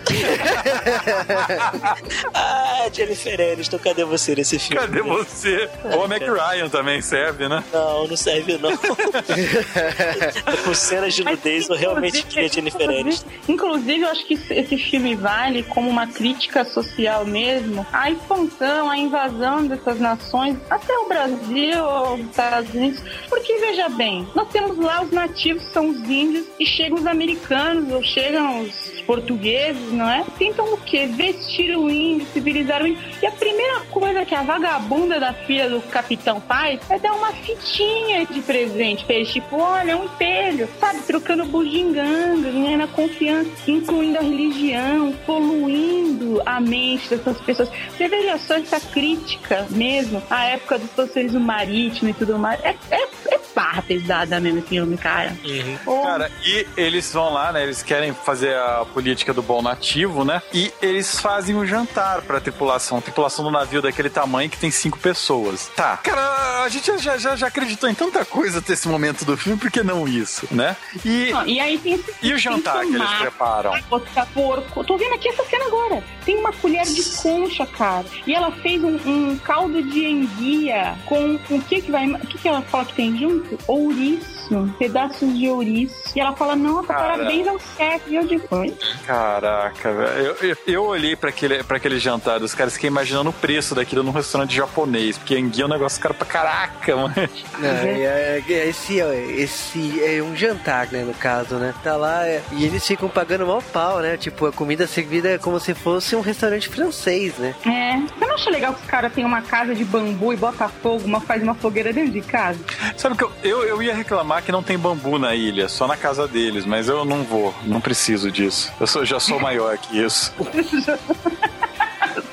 Ah, Jennifer Aniston, cadê você nesse filme?
Cadê você? Ou a Mac Ryan também serve, né?
Não, não serve não. com cenas de nudez, eu realmente
Inclusive-
queria Jennifer Aniston.
Inclusive, eu acho que esse filme vale como uma crítica social mesmo à expansão, à invasão dessas nações, até o Brasil ou os Estados Unidos. Porque, veja bem, nós temos lá os nativos, são os índios, e chegam os americanos, ou chegam os portugueses, não é? Tentam o quê? Vestir o índio, civilizar o índio. E a primeira coisa que a vagabunda da filha do capitão faz é dar uma fitinha de presente pra eles. Tipo, olha, um espelho, sabe? Trocando bugiganga, ganhando a confiança, incluindo a religião, poluindo a mente dessas pessoas. Você veja só essa crítica mesmo, à época do socialismo marítimo e tudo mais. É, é, é barra pesada mesmo esse filme, cara.
Uhum.
Ô,
Cara, e eles vão lá, né? Eles querem fazer a política do bom nativo, né? E eles fazem um jantar pra tripulação. Tripulação do navio daquele tamanho que tem cinco pessoas. Tá. Cara, a gente já, já, já acreditou em tanta coisa até esse momento do filme, por que não isso, né? E,
Não, e aí tem esse
e o jantar que eles preparam?
botar porco. Tô vendo aqui essa cena agora. Tem uma colher de concha, cara. E ela fez um, um caldo de enguia com o que que vai. O que que ela fala que tem junto? Ouriço. Pedaços de ouriço. E ela fala, nossa,
Cara.
parabéns ao chefe. E eu digo, "Oi?"
Caraca, velho. Eu, eu, eu olhei pra aquele, pra aquele jantar dos caras, fiquei imaginando o preço daquilo num restaurante japonês, porque enguia é um negócio caro pra caraca, mano.
Não, é, é- esse, ó, esse é um jantar, né, no caso, né? Tá lá é, e eles ficam pagando mal pau, né? Tipo, a comida servida é como se fosse um restaurante francês, né?
É. Você não acha legal que os caras têm uma casa de bambu e bota fogo, uma, faz uma fogueira dentro de casa?
Sabe que eu, eu, eu ia reclamar que não tem bambu na ilha, só na casa deles, mas eu não vou, não preciso disso. Eu sou, já sou maior que isso.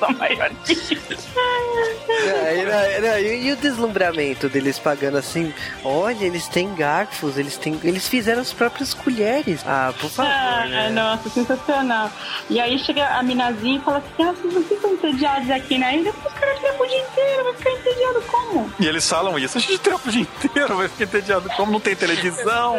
Eu sou maior que isso.
Aí, né, né, e, e o deslumbramento deles pagando assim, olha, eles têm garfos, eles têm. Eles fizeram as próprias colheres. Ah, por favor.
Ah,
né?
nossa, sensacional. E aí chega a minazinha e fala assim: ah, vocês não ficam entediados aqui na ilha? Os caras ficam o dia inteiro, vai ficar entediado como?
E eles falam isso, a gente trampa o dia inteiro, vai ficar entediado. Como não tem televisão?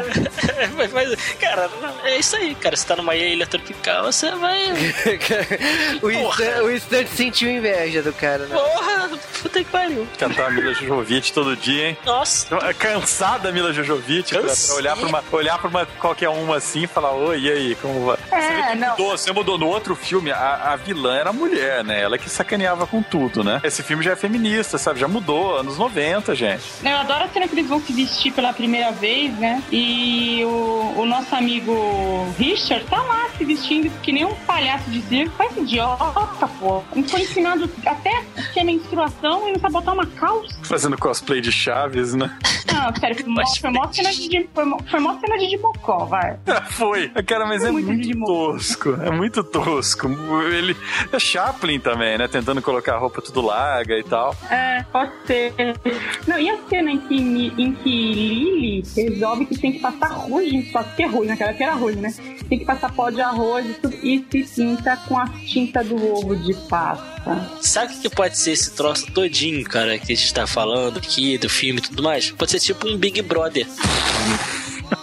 mas, mas, cara, é isso aí, cara. Você tá numa ilha tropical, você vai.
o, Stan, o Stan sentiu inveja do cara, né?
Porra, puta que pariu.
Cantar a Mila Jojovic todo dia, hein?
Nossa.
Cansada a Mila Jojovic pra, pra olhar pra uma, olhar pra uma qualquer uma assim e falar, oi, e aí, como vai?
É,
você vê que
não.
mudou, você mudou no outro filme, a, a vilã era mulher, né? Ela que sacaneava com tudo, né? Esse filme já é feminista, sabe? Já mudou, anos 90, gente.
Eu adoro a cena que eles vão se vestir pela primeira vez, né? E o, o nosso amigo Richard tá lá se vestindo que nem um palhaço de circo. Faz idiota, pô. Foi ensinado até que é menstruação e não sabe botar uma calça.
Fazendo cosplay de Chaves, né?
Não, sério, foi mó, foi mó cena de, foi mó, foi mó cena de Dimocó, vai.
Foi. Cara, mas é
Muito
muito, tosco. É muito tosco. Ele é Chaplin também, né? Tentando colocar a roupa tudo larga e tal.
É, pode ser. Não, e a cena em que, em que Lily resolve que tem que passar arroz em só que é arroz, naquela que era arroz, né? Tem que passar pó de arroz e tudo, e se pinta com a tinta do ovo de
Sabe o que pode ser esse troço todinho, cara, que a gente tá falando aqui, do filme e tudo mais? Pode ser tipo um Big Brother.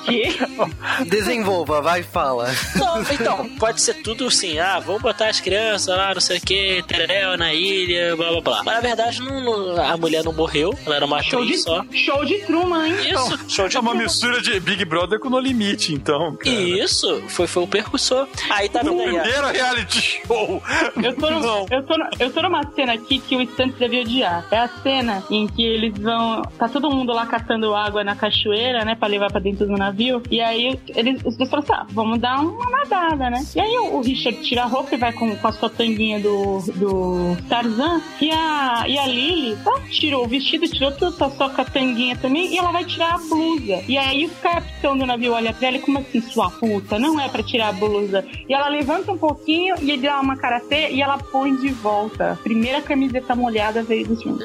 Que?
Desenvolva, vai, fala.
Não, então, pode ser tudo assim, ah, vamos botar as crianças lá, não sei o que, tereréu na ilha, blá blá blá. Mas na verdade não, não- a mulher não morreu, ela era uma
Show de,
atriz só.
show de Truman, hein?
Isso, show de
É uma
bola.
mistura de Big Brother com No Limite, então. cara.
Isso, foi, foi o percursor. Aí tá ó.
Primeiro reality show.
Eu tô, no-
Não.
eu, tô no- eu tô numa cena aqui que o Stantes deve odiar. É a cena em que eles vão. Tá todo mundo lá catando água na cachoeira, né? Pra levar pra dentro do navio. E aí eles, os dois falam assim: ah, vamos dar uma nadada, né? E aí o, Richard tira a roupa e vai com, com a sua tanguinha do, do Tarzan. E a, e a Lily ela tirou o vestido, tirou tudo, tá só com a tanguinha também. E ela vai tirar a blusa. E aí o capitão do navio olha pra ela e como assim, sua puta? Não é pra tirar a blusa. E ela levanta um pouquinho e ele dá uma karatê e ela põe de volta. Primeira camiseta molhada veio do filme.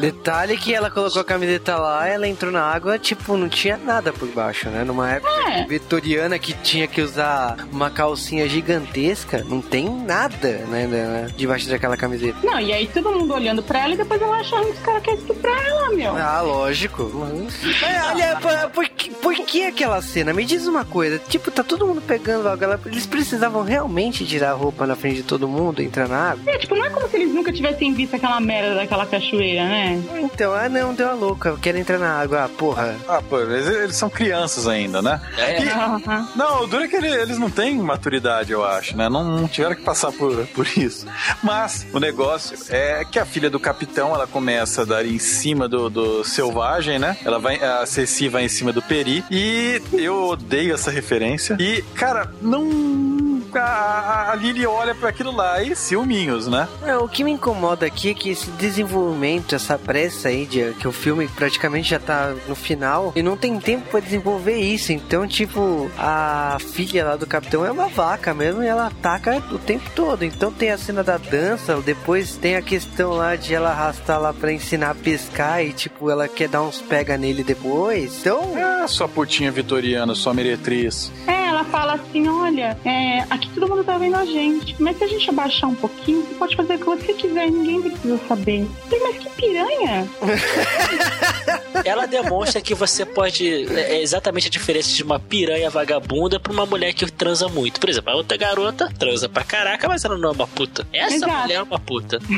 Detalhe que ela colocou a camiseta lá, ela entrou na água, tipo, não tinha nada por baixo, né? Numa época
É.
vitoriana que tinha que usar uma calcinha gigantesca, não tem nada, né, né, debaixo daquela camiseta.
Não, e aí todo mundo olhando pra ela e depois ela achando que os caras querem estuprar ela, meu.
Ah, lógico. Mas, olha, por, por, que- por que aquela cena? Me diz uma coisa. Tipo, tá todo mundo pegando ela- Eles precisavam realmente tirar a roupa na frente de todo mundo, entrar na água?
É, tipo, não é como se eles nunca tivessem visto aquela merda daquela cachoeira, né?
Então, ah não, deu a louca. Eu quero entrar na água. Ah, porra.
Ah, pô, eles, eles são crianças ainda, né?
É,
E-
Aham.
Não, o duro é que ele- eles não têm maturidade, eu acho, né? Não, não tiveram que passar por, por isso. Mas o negócio é que a filha do capitão, ela começa a dar em cima do, do selvagem, né? Ela vai, a Ceci vai em cima do Peri. E eu odeio essa referência. E, cara, não. A, a Lily olha para aquilo lá e ciúminhos, né?
É, o que me incomoda aqui é que esse desenvolvimento, essa pressa aí de que o filme praticamente já tá no final e não tem tempo pra desenvolver isso. Então, tipo, a filha lá do capitão é uma vaca mesmo e ela ataca o tempo todo. Então tem a cena da dança, depois tem a questão lá de ela arrastar lá pra ensinar a pescar e, tipo, ela quer dar uns pega nele depois. Então,
Ah, sua putinha vitoriana, sua meretriz.
É, ela fala assim, olha, é, aqui todo mundo tá vendo a gente, mas se a gente abaixar um pouquinho, você pode fazer o que você quiser, ninguém precisa saber. Falei, mas que piranha!
ela demonstra que você pode. É exatamente a diferença de uma piranha vagabunda pra uma mulher que transa muito. Por exemplo, a outra garota transa pra caraca, mas ela não é uma puta. Essa
Exato.
mulher é uma puta.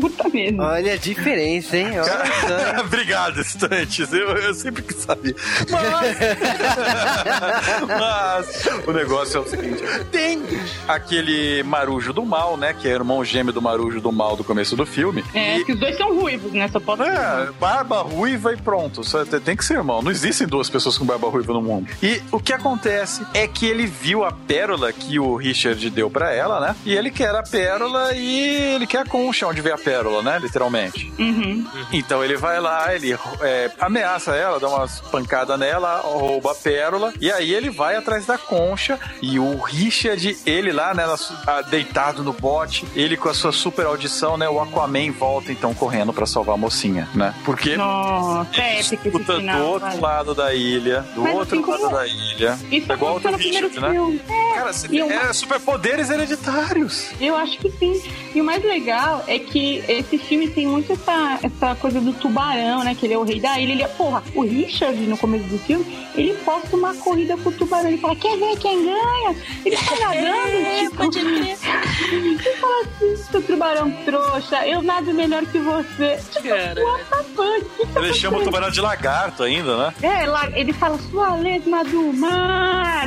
Puta mesmo.
olha a diferença, hein? Olha.
Obrigado, estantes. Eu, eu sempre quis saber. Mas... Mas o negócio é o seguinte: tem aquele marujo do mal, né? Que é irmão gêmeo do marujo do mal do começo do filme.
É,
E-
que os dois são ruivos, né? Só pode
é, barba ruiva e pronto. Só tem- que ser irmão. Não existem duas pessoas com barba ruiva no mundo. E o que acontece é que ele viu a pérola que o Richard deu pra ela, né? E ele quer a pérola e ele quer a concha onde vê a pérola, né? Literalmente.
Uhum.
Então ele vai lá, ele é, ameaça ela, dá umas pancadas nela, rouba a pérola, e aí ele vai atrás da concha, e o Richard, ele lá, né, ah, deitado no bote, ele com a sua super audição, né, o Aquaman volta então correndo pra salvar a mocinha, né? Porque
Nossa, é
escuta do
final.
outro
vai.
lado da ilha, do
Mas
outro lado
como-
da ilha.
Isso
é igual ao do Richard, né?
filme. É,
Cara, você-
e eu-
é superpoderes hereditários.
Eu acho que sim. E o mais legal é que esse filme tem muito essa, essa coisa do tubarão, né? Que ele é o rei da ilha. Ele é, porra, o Richard, no começo do filme, ele posta uma corrida com o tubarão. Ele fala, quer ver quem ganha? Ele tá nadando, tipo...
pode crer.
Fala assim, seu tubarão trouxa, eu nado melhor que você. Tipo,
Cara.
what the fuck? O que tá
Ele chama o tubarão de lagarto ainda, né?
É, ele fala sua lesma do mar.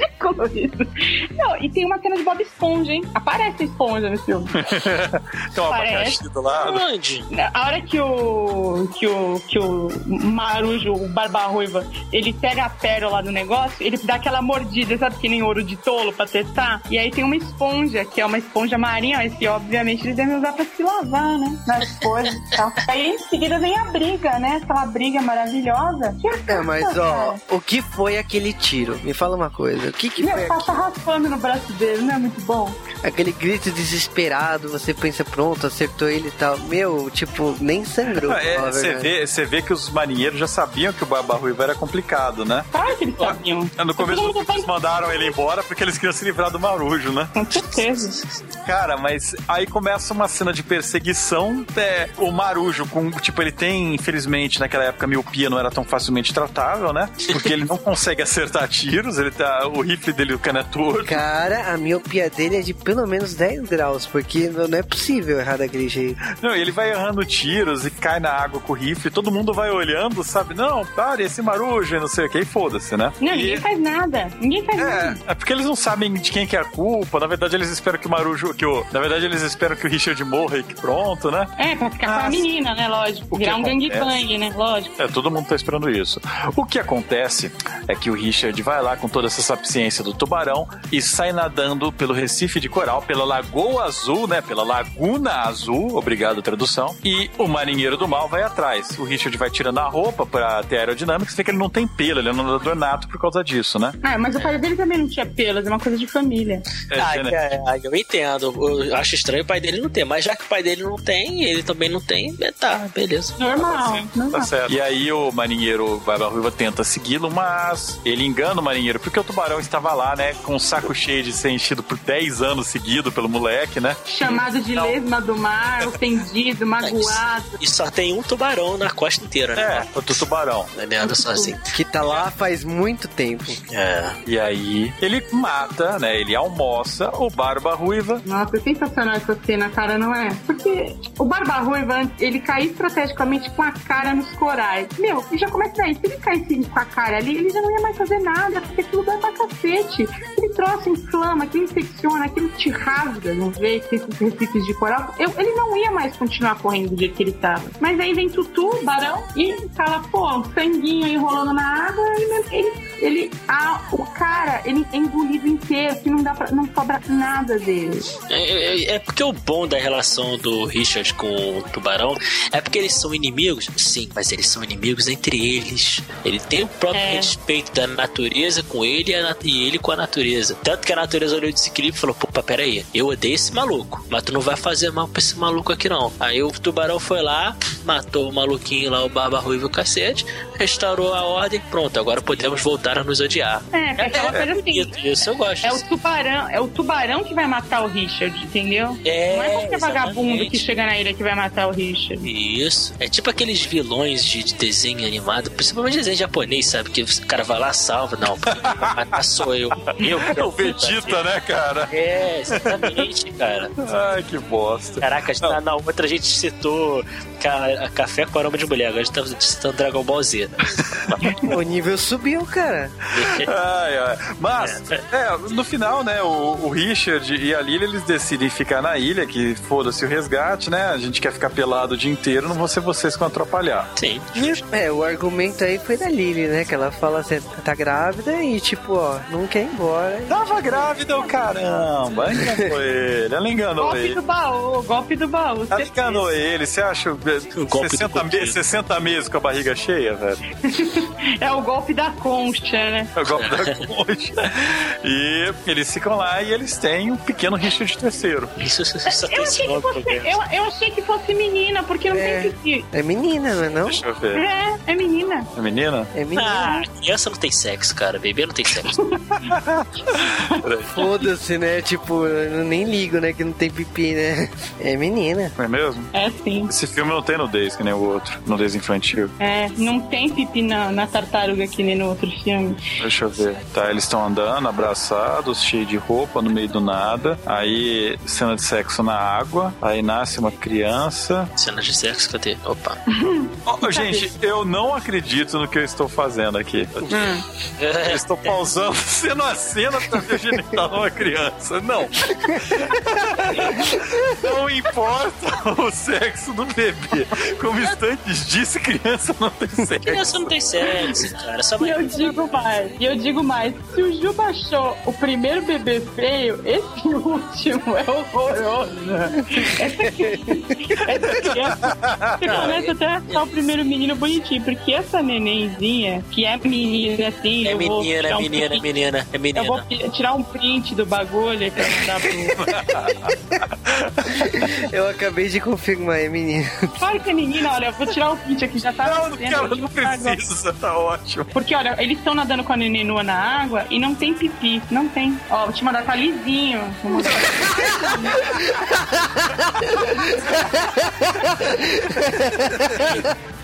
Ridículo isso. Não, e tem uma cena de Bob Esponja, hein? Aparece a esponja nesse filme.
Tem um
Parece.
abacaxi do lado.
Onde?
A hora que o. que o. que o Marujo, o Barba Ruiva, ele pega a pérola do negócio, ele dá aquela mordida, sabe que nem ouro de tolo pra testar? E aí tem uma esponja, que é uma esponja marinha, mas que obviamente eles devem usar pra se lavar, né? Nas coisas e tal. Aí em seguida vem a briga, né? Aquela briga maravilhosa. Que
É, mas ó, o que foi aquele tiro? Me fala uma coisa. O que, que foi
Meu, passa raspando no braço dele, não é muito bom?
aquele grito desesperado? Você pensa, pronto, acertou ele e tal. Meu, tipo, nem sangrou.
É, Você
verdade.
vê, você vê que os marinheiros já sabiam que o Barba Ruiva era complicado, né?
Claro que eles sabiam.
No começo do filme eles mandaram ele embora porque eles queriam se livrar do Marujo, né?
Com certeza.
Cara, mas aí começa uma cena de perseguição. É, o Marujo, com, tipo, ele tem, infelizmente, naquela época, miopia não era tão facilmente tratável, né? Porque ele não consegue acertar tiros, ele tá. O rifle dele, o cano é.
Cara, a miopia dele é de pelo menos 10 graus, porque não é possível errar daquele jeito.
Não, ele vai errando tiros e cai na água com o rifle, todo mundo vai olhando, sabe? Não, pare, esse Marujo e não sei o que, e foda-se, né?
Não,
E-
ninguém faz nada. Ninguém faz
É,
nada.
é porque eles não sabem de quem que é a culpa. Na verdade, eles esperam que o Marujo. Que o, na verdade, eles esperam que o Richard morra e que pronto, né?
É, pra ficar com a menina, né? Lógico.
o
Virar um gangbang, né? Lógico.
É, todo mundo tá esperando isso. O que acontece é que o Richard vai lá com toda essa sapiência do tubarão e sai nadando pelo Recife de Coral, pela Lagoa Azul, né? Pela Laguna Azul, obrigado tradução. E o marinheiro do mal vai atrás. O Richard vai tirando a roupa pra ter aerodinâmica, você vê que ele não tem pelo, ele é um nadador nato por causa disso, né?
Ah, mas o pai dele também não tinha pelos, é uma coisa de família.
É,
Ah, é, eu entendo. Eu acho estranho o pai dele não ter, mas já que o pai dele não tem, ele também não tem, é, tá, beleza.
Normal, normal.
Tá certo. E aí o marinheiro Barba Ruiva tenta segui-lo, mas ele engana o marinheiro, porque o tubarão estava lá, né, com o saco cheio de ser enchido por 10 anos seguido pelo moleque, né?
Chamado de lesma do mar, ofendido, magoado.
E só tem um tubarão na costa inteira, né?
É, o tubarão.
Ele anda sozinho.
Que tá lá faz muito tempo.
É.
E aí ele mata, né, ele almoça o Barba Ruiva.
Nossa, é sensacional essa cena, cara, não é? Porque o Barba Ruiva, ele cai estrategicamente com a cara nos corais. Meu, e já começa daí. Se ele caísse com a cara ali, ele já não ia mais fazer nada, porque aquilo dói pra cacete. Aquele troço inflama, aquilo infecciona, aquilo te rasga, não vê? Esses recifes de coral. Eu- ele não ia mais continuar correndo do jeito que ele tava. Mas aí vem Tutu, Barão, e fala, pô, sanguinho aí rolando na água, e ele, ele, ah, o cara, ele é engolido inteiro, que não dá pra, não sobra nada dele.
É, é- é porque o bom da relação do Richard com o tubarão é porque eles são inimigos, sim, mas eles são inimigos entre eles. Ele tem o próprio
É.
respeito da natureza com ele e, a e ele com a natureza. Tanto que a natureza olhou de desequilíbrio e falou: Pô, peraí, eu odeio esse maluco, mas tu não vai fazer mal pra esse maluco aqui não. Aí o tubarão foi lá, matou o maluquinho lá, o Barba Ruiva e o cacete, restaurou a ordem, pronto, agora podemos voltar a nos odiar.
É, porque aquela coisa assim.
bonito, isso eu gosto.
É o tubarão, é o tubarão que vai matar o Richard, entendeu?
É,
não é qualquer vagabundo que chega na ilha que vai matar o Richard.
Isso. É tipo aqueles vilões de, de desenho animado, principalmente desenho japonês, sabe? Que o cara vai lá, salva. Não, sou eu. Eu
É o Vegeta, né, cara?
É, exatamente, cara.
Ai, que bosta.
Caraca, na, na outra a gente citou ca- café com aroma de mulher, agora a gente tá citando Dragon Ball Z. Né?
O nível subiu, cara.
Ai, ai. Mas, é, no final, né, o, o Richard e a Lily, eles decidem ficar na ilha, que foda-se o resgate, né? A gente quer ficar pelado o dia inteiro, não vão ser vocês que vão atrapalhar.
Sim.
E, é, o argumento aí foi da Lily, né? Que ela fala assim, tá grávida e tipo, ó, não quer ir embora.
Tava grávida, o caramba. Enganou ele, ela enganou
Golpe
ele.
do baú, golpe do baú.
Ela
certeza.
enganou ele, você acha
O golpe do
60,
coquinho.
me 60 meses com a barriga cheia, velho?
É o golpe da concha, né?
É o golpe da concha. E eles ficam lá e eles têm um pequeno Richard terceiro.
Isso só tem
Eu achei, que fosse, eu, eu achei que fosse menina, porque não
É.
tem que.
É menina, não é não?
Deixa eu ver.
É, é menina.
É menina?
É menina.
Ah, criança não tem sexo, cara. Bebê não tem sexo.
Foda-se, né? Tipo, eu nem ligo, né? Que não tem pipi, né? É menina.
Não é mesmo?
É sim.
Esse filme não tem nudez, que nem o outro. Nudez infantil.
É, não tem pipi na, na tartaruga que nem no outro filme.
Deixa eu ver. Tá, eles estão andando, abraçados, cheios de roupa, no meio do nada. Aí, cena de sexo na água. Aí nasce uma criança.
Cena de sexo, cadê? Opa.
Ó, gente, eu não acredito no que eu estou fazendo aqui. Eu estou pausando cena a cena pra ver o genital de uma criança. Não. Não importa o sexo do bebê. Como o Instantes disse, criança não tem sexo.
Criança não tem sexo, cara. Só
E eu digo mais, e eu digo mais, se o Juba achou o primeiro bebê feio, esse último é horroroso. Essa criança, você começa até a achar o primeiro menino bonitinho, porque essa nenenzinha, que é menina assim,
É
eu vou
menina,
tirar
é
um
menina, menina,
é
menina, é menina.
Eu vou tirar um print do bagulho pra mandar pro.
eu acabei de confirmar, é menina.
Claro que é menina, olha, eu vou tirar o um print aqui, já tá.
Não, não, quero, você tá ótimo.
Porque, olha, eles estão nadando com a nenenua na água e não tem pipi, não tem. Ó, o te mandar, tá lisinho.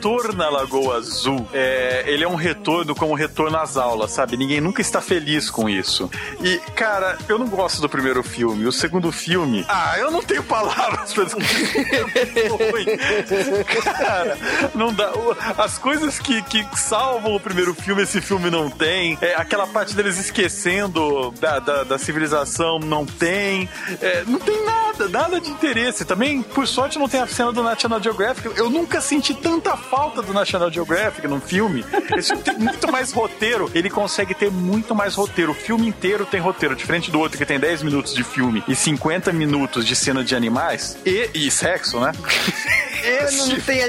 retorno à Lagoa Azul, é, ele é um retorno como retorno às aulas, sabe? Ninguém nunca está feliz com isso. E, cara, eu não gosto do primeiro filme. O segundo filme, ah, eu não tenho palavras pra descrever. cara, não dá. As coisas que, que salvam o primeiro filme, esse filme não tem. É, aquela parte deles esquecendo da, da, da civilização, não tem. É, não tem nada, nada de interesse. Também, por sorte, não tem a cena do National Geographic. Eu nunca senti tanta falta do National Geographic num filme. Esse filme tem muito mais roteiro. Ele consegue ter muito mais roteiro. O filme inteiro tem roteiro, diferente do outro que tem 10 minutos de filme e 50 minutos de cena de animais e, e sexo, né?
Quando não tem,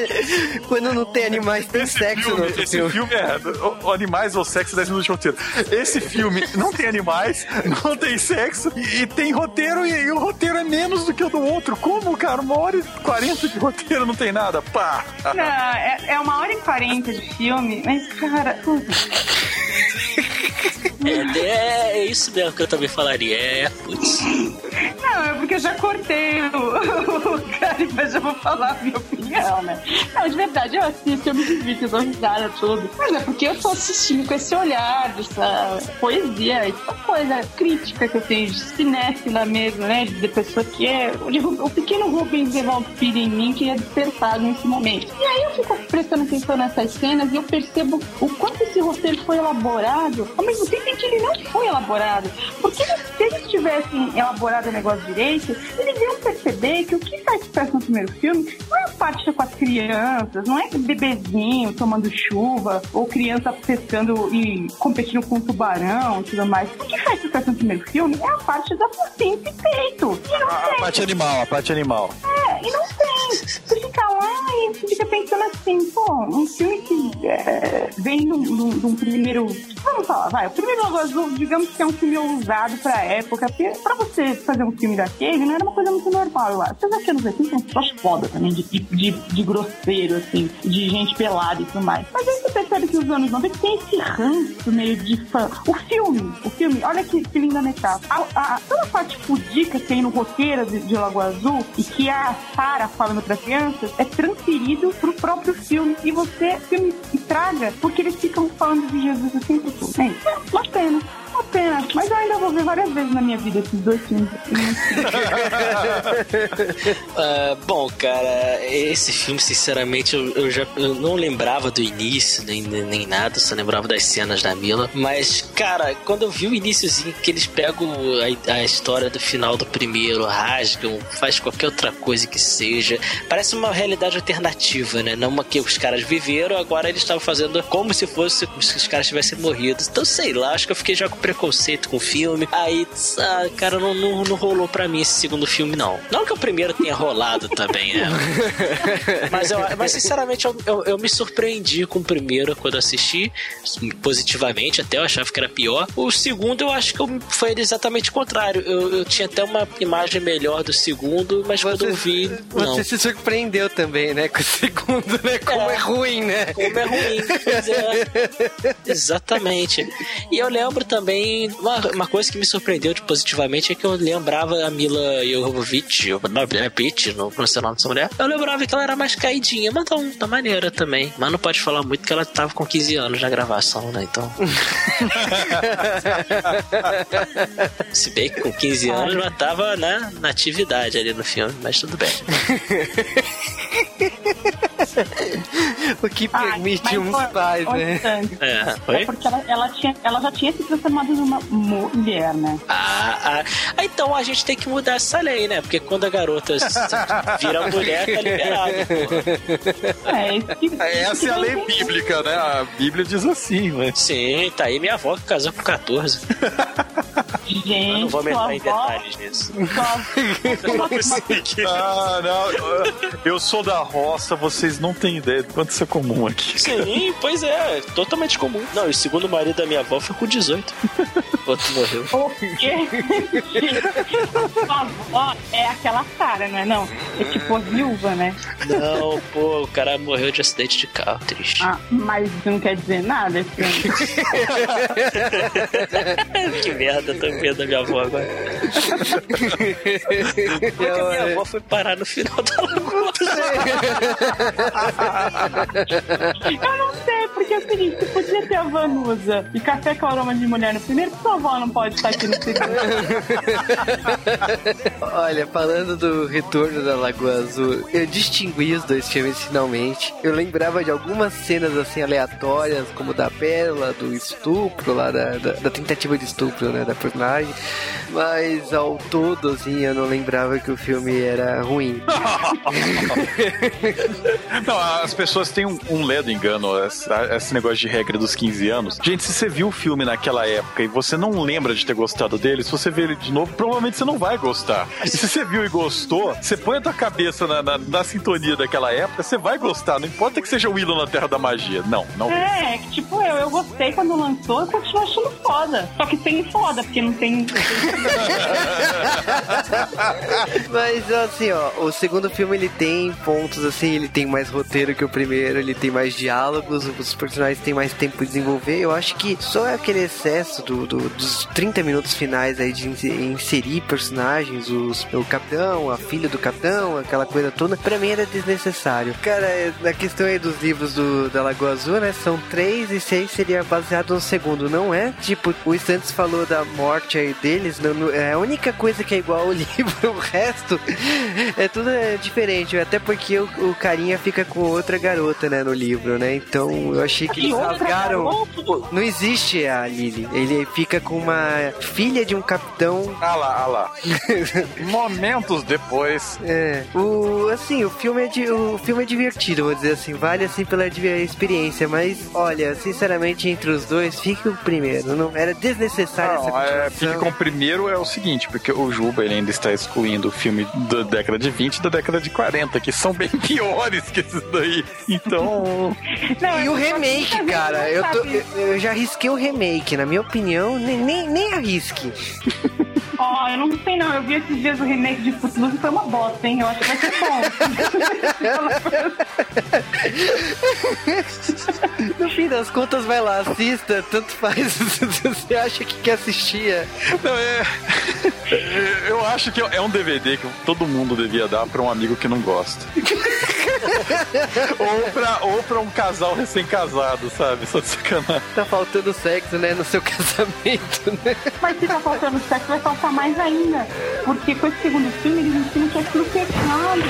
quando não tem animais, tem
Esse
sexo no
filme,
outro
esse
filme.
filme é o- o animais ou sexo 10 minutos de roteiro. Esse filme não tem animais, não tem sexo e, e tem roteiro e, e o roteiro é menos do que o do outro. Como, cara? Uma hora e 40 de roteiro não tem nada. Pá!
Não, é, é uma hora e quarenta de filme, mas, cara, puta,
É, é, é isso mesmo que eu também falaria. É, putz.
Não, é porque eu já cortei o, o cara, mas já vou falar a minha opinião, né? Não, de verdade, eu assisto, eu me divirto, eu dou risada, tudo. Mas é porque eu tô assistindo com esse olhar, dessa poesia, essa coisa crítica que eu tenho de cinéfila mesmo, né? De pessoa que é. O, o pequeno Rubens Filho em mim que é despertado nesse momento. E aí eu fico prestando atenção nessas cenas e eu percebo o quanto esse roteiro foi elaborado, ao mesmo tempo em que ele não foi elaborado. Porque se eles tivessem elaborado o negócio direito, eles iam perceber que o que faz sucesso no primeiro filme não é a parte com as crianças, não é bebezinho tomando chuva, ou criança pescando e competindo com um tubarão e tudo mais. O que faz sucesso no primeiro filme é a parte da potência e peito. E não
A
tem.
parte animal, a parte animal.
É, e não tem. Você fica lá e fica pensando assim, pô, um filme que é, vem de um primeiro. Vamos falar, vai. O primeiro Logo Azul, digamos que é um filme ousado pra época, porque pra você fazer um filme daquele não era uma coisa muito normal, eu acho. Que anos 80 são pessoas foda também, de, de, de, grosseiro, assim, de gente pelada e tudo mais. Mas aí você percebe que os anos 90 tem esse ranço meio de fã. O filme, o filme, olha que, que linda metáfora. A, a, toda a parte pudica que tem no roteiro de, de Lagoa Azul e que a Sarah falando para crianças é transferido pro próprio filme. E você, filme estraga porque eles ficam falando de Jesus o tempo todo. É pena. Uma pena. Mas eu ainda vou ver várias vezes na minha vida esses dois filmes.
Ah, bom, cara, esse filme, sinceramente, eu, eu já eu não lembrava do início, nem, nem, nem nada, só lembrava das cenas da Mila. Mas, cara, quando eu vi o iníciozinho que eles pegam a, a história do final do primeiro, rasgam, faz qualquer outra coisa que seja, parece uma realidade alternativa, né? Não uma que os caras viveram, agora eles estavam fazendo como se fosse se os caras tivessem morrido. Então, sei lá, acho que eu fiquei já com preconceito com o filme. Aí, ah, cara, não, não, não rolou pra mim esse segundo filme, não. Não que o primeiro tenha rolado também, né? mas, eu, mas sinceramente, eu, eu, eu me surpreendi com o primeiro quando assisti, positivamente, até eu achava que era pior. O segundo, eu acho que foi exatamente o contrário. Eu, eu tinha até uma imagem melhor do segundo, mas quando eu vi, não.
Você se surpreendeu também, né? Com o segundo, né? Como é,
É.
ruim, né?
Como é ruim. É. Exatamente. E eu lembro também, uma, uma coisa que me surpreendeu de positivamente é que eu lembrava a Mila Jovovich, não, é Pitt, não pronunciei o nome dessa mulher. Eu lembrava que ela era mais caidinha, mas tão, da maneira também. Mas não pode falar muito que ela tava com 15 anos na gravação, né? Então. Se bem que com 15 anos ela tava né, na atividade ali no filme, mas tudo bem.
O que permite uns pais,
foi
né?
É,
É
foi?
porque ela, ela, tinha, ela já tinha se transformado numa mulher, né?
Ah, ah, ah, então a gente tem que mudar essa lei, né? Porque quando a garota vira mulher, tá liberado.
É, esse que-
Essa é a lei bíblica, né? A Bíblia diz assim, mas.
Sim, tá aí minha avó que casou com 14.
Gente,
Eu não vou entrar em
avó-
detalhes nisso.
sua-
Ah, não. Eu sou da roça, vocês não têm ideia do quanto isso é comum aqui.
Sim, pois é, totalmente comum. Não, e o segundo marido da minha avó foi com 18. O outro morreu.
O quê? Avó é aquela cara, não é? Não, é tipo a viúva, né?
Não, pô, o cara morreu de acidente de carro, triste.
Ah, mas isso não quer dizer nada, ano.
que merda também. medo da minha avó agora. Como é que a minha avó foi parar no final da lagoa?
Eu não sei, porque é o seguinte, você podia ter a Vanusa e café com aroma de mulher no primeiro, por sua avó não pode estar aqui no segundo.
Olha, falando do retorno da Lagoa Azul, eu distingui os dois filmes finalmente. Eu lembrava de algumas cenas assim aleatórias, como da pérola, do estupro, lá da, da, da tentativa de estupro, né, da personagem. Mas ao todo, assim, eu não lembrava que o filme era ruim.
Não, as pessoas têm um, um ledo engano, esse negócio de regra dos 15 anos. Gente, se você viu o filme naquela época e você não lembra de ter gostado dele, se você ver ele de novo, provavelmente você não vai gostar. E se você viu e gostou, você põe a tua cabeça na, na- na sintonia daquela época, você vai gostar. Não importa que seja o Willow na Terra da Magia. Não, não.
É, que tipo eu, eu gostei quando lançou, eu continuo achando foda. Só que sem foda, porque não tem.
Mas assim, ó, o segundo filme ele tem pontos assim, ele tem mais roteiro que o primeiro, ele tem mais diálogos, os personagens têm mais tempo de desenvolver. Eu acho que só aquele excesso do, do- dos 30 minutos finais aí de inse- inserir personagens, os, o capitão, a filha do capitão, aquela coisa toda, pra mim era desnecessário. Cara, é, na questão aí dos livros do, da Lagoa Azul, né, são três e seis seria baseado no segundo, não é? Tipo, o Stantes falou da morte aí deles, não, não- é a única coisa que é igual ao livro, o resto é tudo é, diferente, até porque o, o carinha fica com outra garota, né, no livro, né? Então eu achei que eles rasgaram. Não existe a Lily. Ele fica com uma filha de um capitão.
Ah lá, ah lá. Momentos depois.
É. O assim, o filme é de, o filme é divertido, vou dizer assim, vale assim pela experiência, mas olha, sinceramente entre os dois, fica o primeiro, não era desnecessário
Não,
essa
é, fique com o primeiro é o seguinte, porque o Juba ele ainda está excluindo o filme da década de 20 e da década de 40, que são bem piores que esses daí. Então,
Não,
E o
é
remake, cara, eu, tô,
sabe.
eu, eu já arrisquei o remake, na minha opinião, nem, nem, nem arrisque.
Ó, eu não sei não, eu vi esses dias o remake de Footloose e foi uma bosta, hein? Eu acho que vai ser bom.
No fim das contas, vai lá, assista, tanto faz você acha que quer assistir. é.
não, é, eu acho que é um DVD que todo mundo devia dar para um amigo que não gosta. Ou, pra, ou pra um casal recém-casado, sabe? Só de sacanagem.
Tá faltando sexo, né, no seu casamento, né?
Mas se tá faltando sexo, vai faltar mais ainda. Porque com esse segundo filme, eles ensinam que é tudo pecado.